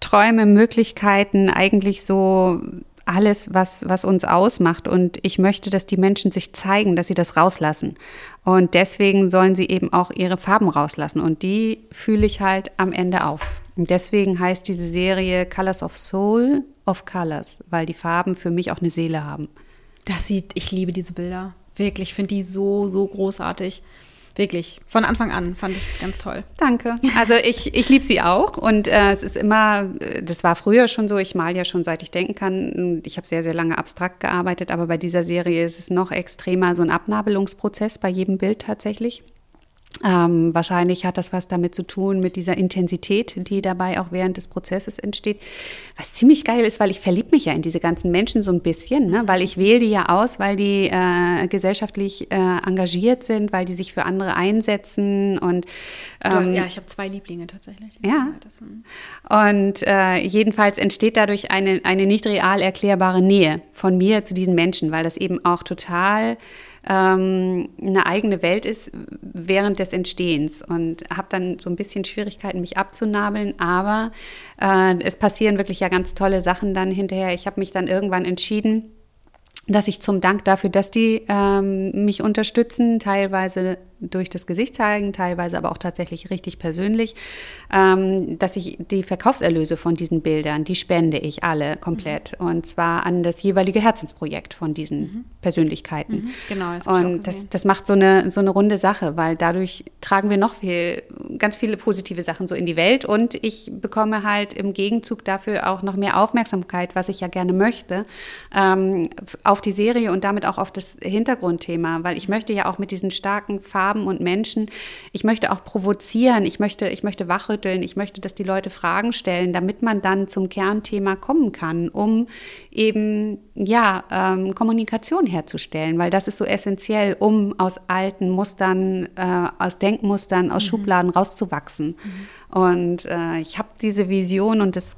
Träume, Möglichkeiten, eigentlich so alles, was, was uns ausmacht. Und ich möchte, dass die Menschen sich zeigen, dass sie das rauslassen. Und deswegen sollen sie eben auch ihre Farben rauslassen. Und die fühle ich halt am Ende auf. Und deswegen heißt diese Serie Colors of Soul of Colors, weil die Farben für mich auch eine Seele haben. Das sieht, ich liebe diese Bilder. Wirklich, ich finde die so, so großartig. Wirklich, von Anfang an fand ich ganz toll. Danke. Also ich, ich liebe sie auch und äh, es ist immer, das war früher schon so, ich mal ja schon seit ich denken kann. Ich habe sehr, sehr lange abstrakt gearbeitet, aber bei dieser Serie ist es noch extremer, so ein Abnabelungsprozess bei jedem Bild tatsächlich. Ähm, wahrscheinlich hat das was damit zu tun, mit dieser Intensität, die dabei auch während des Prozesses entsteht. Was ziemlich geil ist, weil ich verliebe mich ja in diese ganzen Menschen so ein bisschen, ne? weil ich wähle die ja aus, weil die äh, gesellschaftlich äh, engagiert sind, weil die sich für andere einsetzen und ähm, ja, ich habe zwei Lieblinge tatsächlich. Ja. Und äh, jedenfalls entsteht dadurch eine, eine nicht real erklärbare Nähe von mir zu diesen Menschen, weil das eben auch total ähm, eine eigene Welt ist während des Entstehens und habe dann so ein bisschen Schwierigkeiten, mich abzunabeln, aber äh, es passieren wirklich ja ganz tolle Sachen dann hinterher. Ich habe mich dann irgendwann entschieden, dass ich zum Dank dafür, dass die ähm, mich unterstützen, teilweise durch das Gesicht zeigen, teilweise aber auch tatsächlich richtig persönlich, ähm, dass ich die Verkaufserlöse von diesen Bildern, die spende ich alle komplett mhm. und zwar an das jeweilige Herzensprojekt von diesen mhm. Persönlichkeiten. Mhm. Genau. Das und das, das macht so eine so eine runde Sache, weil dadurch tragen wir noch viel, ganz viele positive Sachen so in die Welt und ich bekomme halt im Gegenzug dafür auch noch mehr Aufmerksamkeit, was ich ja gerne möchte, ähm, auf die Serie und damit auch auf das Hintergrundthema, weil ich möchte ja auch mit diesen starken Farben Farben und Menschen. Ich möchte auch provozieren, ich möchte, ich möchte wachrütteln, ich möchte, dass die Leute Fragen stellen, damit man dann zum Kernthema kommen kann, um eben ja ähm, Kommunikation herzustellen, weil das ist so essentiell, um aus alten Mustern, äh, aus Denkmustern, aus mhm. Schubladen rauszuwachsen. Mhm. Und äh, ich habe diese Vision und das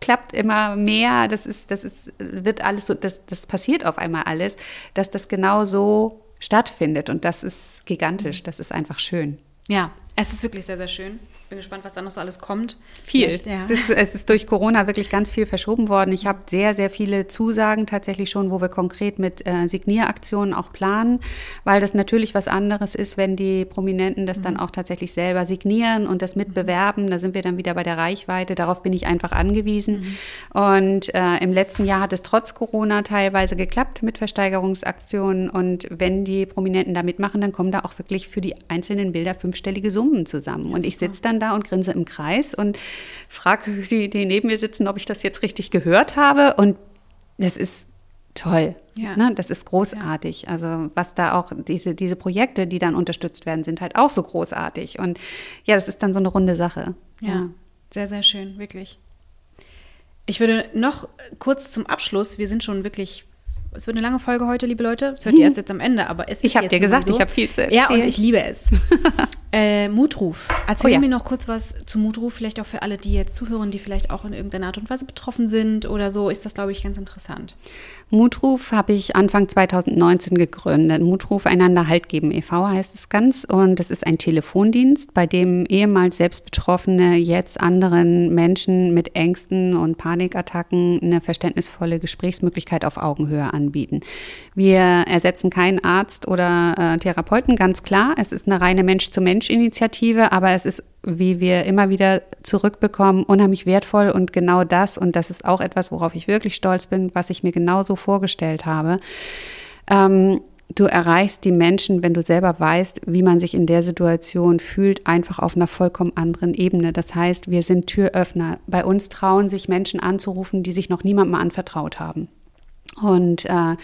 klappt immer mehr. Das ist, das ist, wird alles so, das, das passiert auf einmal alles, dass das genau so stattfindet. Und das ist gigantisch, das ist einfach schön. Ja, es ist wirklich sehr, sehr schön bin gespannt, was da noch so alles kommt. Viel. Ja. Es, ist, es, ist, durch Corona wirklich ganz viel verschoben worden. Ich habe sehr, sehr viele Zusagen tatsächlich schon, wo wir konkret mit äh, Signieraktionen auch planen, weil das natürlich was anderes ist, wenn die Prominenten das mhm. dann auch tatsächlich selber signieren und das mitbewerben. Da sind wir dann wieder bei der Reichweite. Darauf bin ich einfach angewiesen. Mhm. Und äh, im letzten Jahr hat es trotz Corona teilweise geklappt mit Versteigerungsaktionen. Und wenn die Prominenten da mitmachen, dann kommen da auch wirklich für die einzelnen Bilder fünfstellige Summen zusammen. Und ich sitze dann dann da und grinse im Kreis und frage die, die neben mir sitzen, ob ich das jetzt richtig gehört habe. Und das ist toll. Ja. Ne? Das ist großartig. Ja. Also was da auch, diese, diese Projekte, die dann unterstützt werden, sind halt auch so großartig. Und ja, das ist dann so eine runde Sache. Ja, ja. sehr, sehr schön, wirklich. Ich würde noch kurz zum Abschluss, wir sind schon wirklich es wird eine lange Folge heute, liebe Leute. Das hört ihr erst jetzt am Ende, aber es ist Ich habe dir gesagt, so. ich habe viel zu erzählen. Ja, und ich liebe es. äh, Mutruf. Erzähl oh, ja. mir noch kurz was zu Mutruf, vielleicht auch für alle, die jetzt zuhören, die vielleicht auch in irgendeiner Art und Weise betroffen sind oder so, ist das, glaube ich, ganz interessant. Mutruf habe ich Anfang 2019 gegründet. Mutruf einander Halt geben e.V. heißt es ganz. Und das ist ein Telefondienst, bei dem ehemals Selbstbetroffene jetzt anderen Menschen mit Ängsten und Panikattacken eine verständnisvolle Gesprächsmöglichkeit auf Augenhöhe anbieten. Wir ersetzen keinen Arzt oder äh, Therapeuten, ganz klar. Es ist eine reine Mensch-zu-Mensch-Initiative, aber es ist wie wir immer wieder zurückbekommen, unheimlich wertvoll und genau das, und das ist auch etwas, worauf ich wirklich stolz bin, was ich mir genauso vorgestellt habe. Ähm, du erreichst die Menschen, wenn du selber weißt, wie man sich in der Situation fühlt, einfach auf einer vollkommen anderen Ebene. Das heißt, wir sind Türöffner. Bei uns trauen sich Menschen anzurufen, die sich noch niemandem anvertraut haben. Und äh,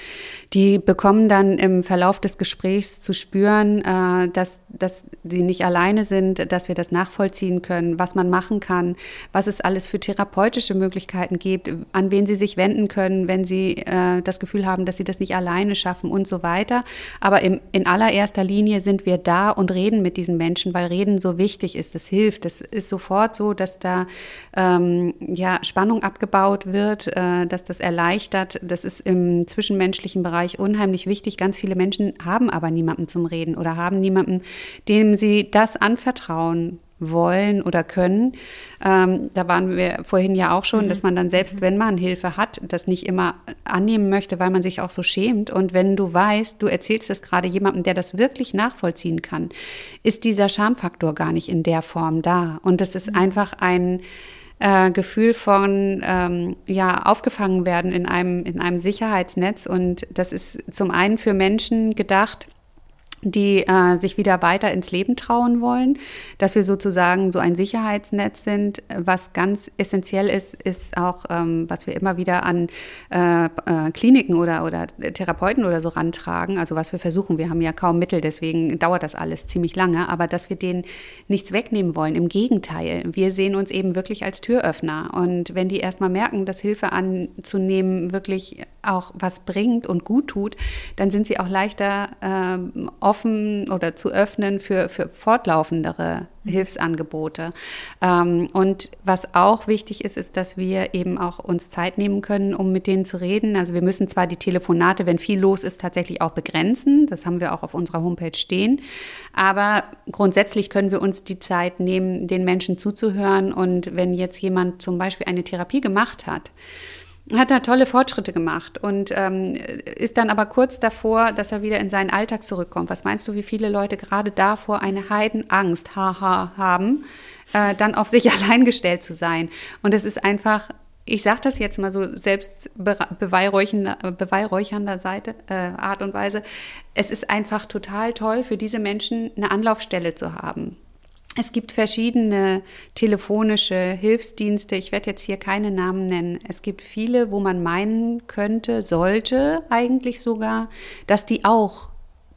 die bekommen dann im Verlauf des Gesprächs zu spüren, äh, dass, dass sie nicht alleine sind, dass wir das nachvollziehen können, was man machen kann, was es alles für therapeutische Möglichkeiten gibt, an wen sie sich wenden können, wenn sie äh, das Gefühl haben, dass sie das nicht alleine schaffen und so weiter. Aber im, in allererster Linie sind wir da und reden mit diesen Menschen, weil Reden so wichtig ist. Das hilft. Es ist sofort so, dass da ähm, ja, Spannung abgebaut wird, äh, dass das erleichtert. Das ist im zwischenmenschlichen Bereich unheimlich wichtig. Ganz viele Menschen haben aber niemanden zum Reden oder haben niemanden, dem sie das anvertrauen, wollen oder können. Ähm, da waren wir vorhin ja auch schon, mhm. dass man dann selbst, mhm. wenn man Hilfe hat, das nicht immer annehmen möchte, weil man sich auch so schämt. Und wenn du weißt, du erzählst es gerade jemandem, der das wirklich nachvollziehen kann, ist dieser Schamfaktor gar nicht in der Form da. Und das ist mhm. einfach ein äh, Gefühl von ähm, ja aufgefangen werden in einem in einem Sicherheitsnetz. Und das ist zum einen für Menschen gedacht, die äh, sich wieder weiter ins Leben trauen wollen, dass wir sozusagen so ein Sicherheitsnetz sind. Was ganz essentiell ist, ist auch, ähm, was wir immer wieder an äh, äh, Kliniken oder, oder Therapeuten oder so rantragen, also was wir versuchen, wir haben ja kaum Mittel, deswegen dauert das alles ziemlich lange, aber dass wir denen nichts wegnehmen wollen. Im Gegenteil, wir sehen uns eben wirklich als Türöffner. Und wenn die erstmal merken, dass Hilfe anzunehmen wirklich auch was bringt und gut tut, dann sind sie auch leichter äh, offen oder zu öffnen für, für fortlaufendere Hilfsangebote. Ähm, und was auch wichtig ist, ist, dass wir eben auch uns Zeit nehmen können, um mit denen zu reden. Also wir müssen zwar die Telefonate, wenn viel los ist, tatsächlich auch begrenzen. Das haben wir auch auf unserer Homepage stehen. Aber grundsätzlich können wir uns die Zeit nehmen, den Menschen zuzuhören. Und wenn jetzt jemand zum Beispiel eine Therapie gemacht hat, hat da tolle Fortschritte gemacht und ähm, ist dann aber kurz davor, dass er wieder in seinen Alltag zurückkommt. Was meinst du, wie viele Leute gerade davor eine Heidenangst haha, haben, äh, dann auf sich allein gestellt zu sein? Und es ist einfach, ich sage das jetzt mal so selbst beweihräuchernder, Seite, äh, Art und Weise, es ist einfach total toll für diese Menschen eine Anlaufstelle zu haben. Es gibt verschiedene telefonische Hilfsdienste. Ich werde jetzt hier keine Namen nennen. Es gibt viele, wo man meinen könnte, sollte eigentlich sogar, dass die auch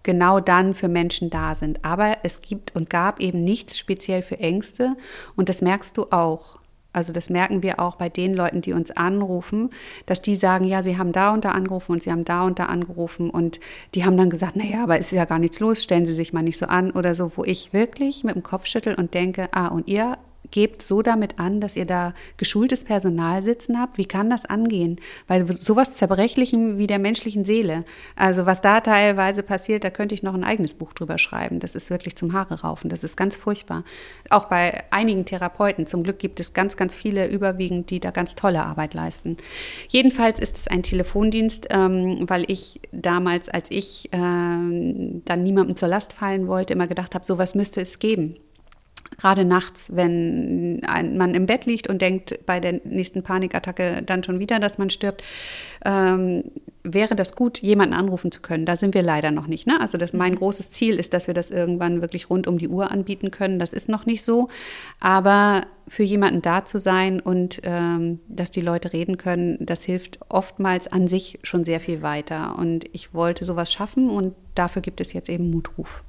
genau dann für Menschen da sind. Aber es gibt und gab eben nichts speziell für Ängste und das merkst du auch. Also das merken wir auch bei den Leuten, die uns anrufen, dass die sagen, ja, sie haben da und da angerufen und sie haben da und da angerufen. Und die haben dann gesagt, naja, aber ist ja gar nichts los, stellen Sie sich mal nicht so an oder so, wo ich wirklich mit dem Kopf schüttel und denke, ah, und ihr gebt so damit an, dass ihr da geschultes Personal sitzen habt. Wie kann das angehen? Weil sowas Zerbrechlichem wie der menschlichen Seele, also was da teilweise passiert, da könnte ich noch ein eigenes Buch drüber schreiben. Das ist wirklich zum Haare raufen. Das ist ganz furchtbar. Auch bei einigen Therapeuten. Zum Glück gibt es ganz, ganz viele überwiegend, die da ganz tolle Arbeit leisten. Jedenfalls ist es ein Telefondienst, ähm, weil ich damals, als ich äh, dann niemandem zur Last fallen wollte, immer gedacht habe, sowas müsste es geben gerade nachts, wenn ein, man im Bett liegt und denkt bei der nächsten Panikattacke dann schon wieder, dass man stirbt, ähm, wäre das gut, jemanden anrufen zu können. Da sind wir leider noch nicht. Ne? Also das, mein mhm. großes Ziel ist, dass wir das irgendwann wirklich rund um die Uhr anbieten können. Das ist noch nicht so. Aber für jemanden da zu sein und ähm, dass die Leute reden können, das hilft oftmals an sich schon sehr viel weiter. Und ich wollte sowas schaffen und dafür gibt es jetzt eben Mutruf.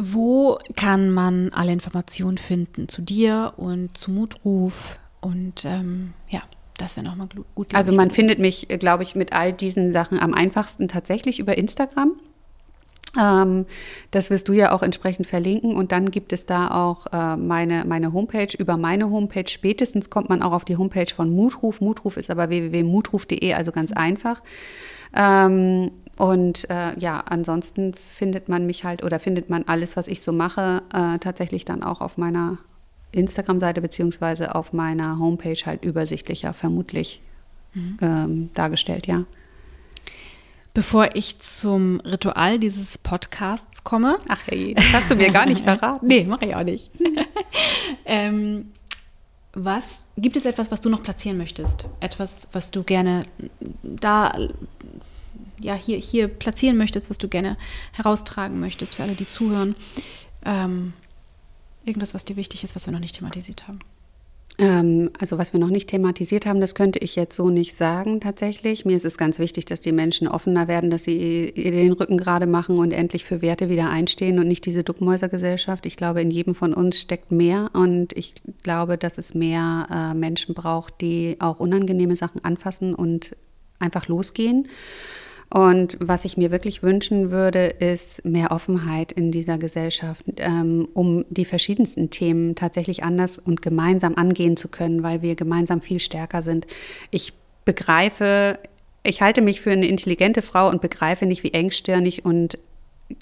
Wo kann man alle Informationen finden zu dir und zu Mutruf? Und ähm, ja, das wäre nochmal gut. Also man findet mich, glaube ich, mit all diesen Sachen am einfachsten tatsächlich über Instagram. Ähm, das wirst du ja auch entsprechend verlinken und dann gibt es da auch äh, meine, meine Homepage. Über meine Homepage spätestens kommt man auch auf die Homepage von Mutruf. Mutruf ist aber www.mutruf.de, also ganz einfach. Ähm, und äh, ja, ansonsten findet man mich halt oder findet man alles, was ich so mache, äh, tatsächlich dann auch auf meiner Instagram-Seite beziehungsweise auf meiner Homepage halt übersichtlicher vermutlich mhm. ähm, dargestellt, ja. Bevor ich zum Ritual dieses Podcasts komme. Ach hey, das hast du mir gar nicht verraten. nee, mache ich auch nicht. ähm, was gibt es etwas, was du noch platzieren möchtest? Etwas, was du gerne da ja, hier, hier platzieren möchtest, was du gerne heraustragen möchtest für alle, die zuhören. Ähm, irgendwas, was dir wichtig ist, was wir noch nicht thematisiert haben. Ähm, also was wir noch nicht thematisiert haben, das könnte ich jetzt so nicht sagen tatsächlich. Mir ist es ganz wichtig, dass die Menschen offener werden, dass sie den Rücken gerade machen und endlich für Werte wieder einstehen und nicht diese Duckmäusergesellschaft. Ich glaube, in jedem von uns steckt mehr und ich glaube, dass es mehr äh, Menschen braucht, die auch unangenehme Sachen anfassen und einfach losgehen. Und was ich mir wirklich wünschen würde, ist mehr Offenheit in dieser Gesellschaft, ähm, um die verschiedensten Themen tatsächlich anders und gemeinsam angehen zu können, weil wir gemeinsam viel stärker sind. Ich begreife, ich halte mich für eine intelligente Frau und begreife nicht, wie engstirnig und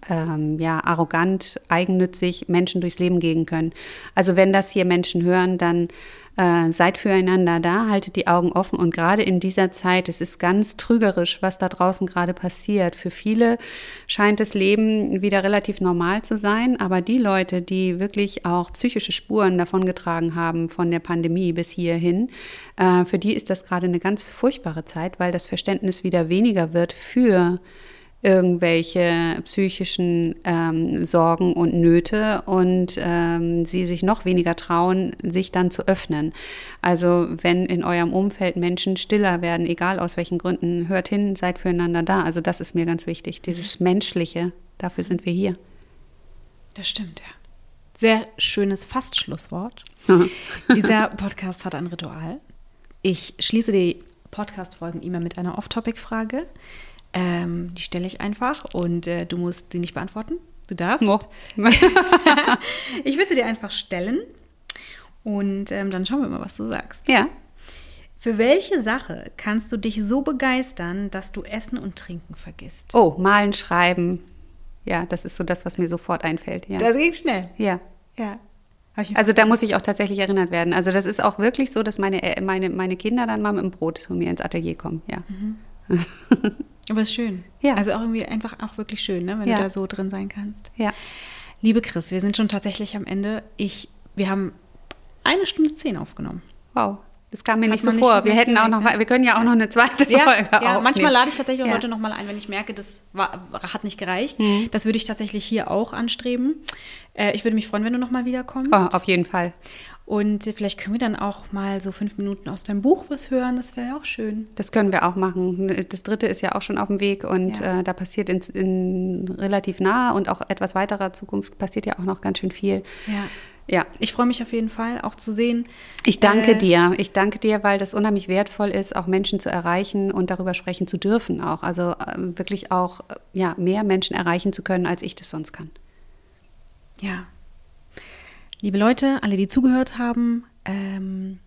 ähm, ja, arrogant, eigennützig Menschen durchs Leben gehen können. Also wenn das hier Menschen hören, dann äh, seid füreinander da, haltet die Augen offen und gerade in dieser Zeit, es ist ganz trügerisch, was da draußen gerade passiert. Für viele scheint das Leben wieder relativ normal zu sein, aber die Leute, die wirklich auch psychische Spuren davongetragen haben von der Pandemie bis hierhin, äh, für die ist das gerade eine ganz furchtbare Zeit, weil das Verständnis wieder weniger wird für irgendwelche psychischen ähm, Sorgen und Nöte und ähm, sie sich noch weniger trauen, sich dann zu öffnen. Also wenn in eurem Umfeld Menschen stiller werden, egal aus welchen Gründen, hört hin, seid füreinander da. Also das ist mir ganz wichtig, dieses Menschliche, dafür sind wir hier. Das stimmt, ja. Sehr schönes Fastschlusswort. Dieser Podcast hat ein Ritual. Ich schließe die Podcast-Folgen immer mit einer Off-Topic-Frage. Ähm, die stelle ich einfach und äh, du musst sie nicht beantworten. Du darfst. Oh. ich will sie dir einfach stellen und ähm, dann schauen wir mal, was du sagst. Ja. Für welche Sache kannst du dich so begeistern, dass du Essen und Trinken vergisst? Oh, malen, schreiben. Ja, das ist so das, was mir sofort einfällt. Ja. Das ging schnell. Ja. Ja. Also da muss ich auch tatsächlich erinnert werden. Also das ist auch wirklich so, dass meine, äh, meine, meine Kinder dann mal mit dem Brot zu mir ins Atelier kommen. Ja. Mhm. Aber es ist schön. Ja. Also auch irgendwie einfach auch wirklich schön, ne? wenn ja. du da so drin sein kannst. Ja. Liebe Chris, wir sind schon tatsächlich am Ende. Ich, wir haben eine Stunde zehn aufgenommen. Wow. Das kam mir Hat nicht so vor. Nicht wir hätten auch noch, wir können ja auch noch eine zweite ja, Folge ja, aufnehmen. Manchmal lade ich tatsächlich auch ja. heute noch mal ein, wenn ich merke, das war, hat nicht gereicht. Mhm. Das würde ich tatsächlich hier auch anstreben. Äh, ich würde mich freuen, wenn du noch mal wiederkommst. Oh, auf jeden Fall. Und vielleicht können wir dann auch mal so fünf Minuten aus deinem Buch was hören. Das wäre ja auch schön. Das können wir auch machen. Das dritte ist ja auch schon auf dem Weg und ja. äh, da passiert in, in, relativ naher und auch etwas weiterer Zukunft passiert ja auch noch ganz schön viel. Ja. Ja, ich freue mich auf jeden Fall auch zu sehen. Ich danke äh, dir. Ich danke dir, weil das unheimlich wertvoll ist, auch Menschen zu erreichen und darüber sprechen zu dürfen auch. Also äh, wirklich auch ja, mehr Menschen erreichen zu können, als ich das sonst kann. Ja, Liebe Leute, alle, die zugehört haben, ähm,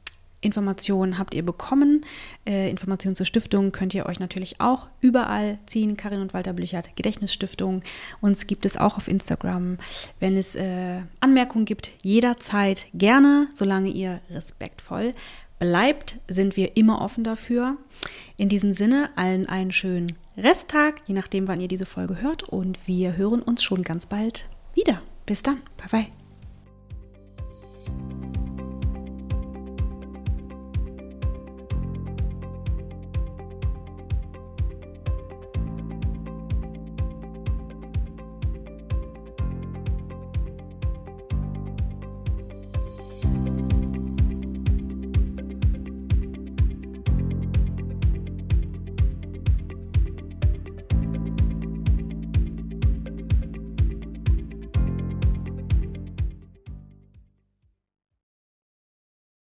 Informationen habt ihr bekommen. Äh, Informationen zur Stiftung könnt ihr euch natürlich auch überall ziehen. Karin und Walter Blüchert, Gedächtnisstiftung. Uns gibt es auch auf Instagram. Wenn es äh, Anmerkungen gibt, jederzeit gerne, solange ihr respektvoll bleibt, sind wir immer offen dafür. In diesem Sinne, allen einen schönen Resttag, je nachdem, wann ihr diese Folge hört. Und wir hören uns schon ganz bald wieder. Bis dann. Bye bye.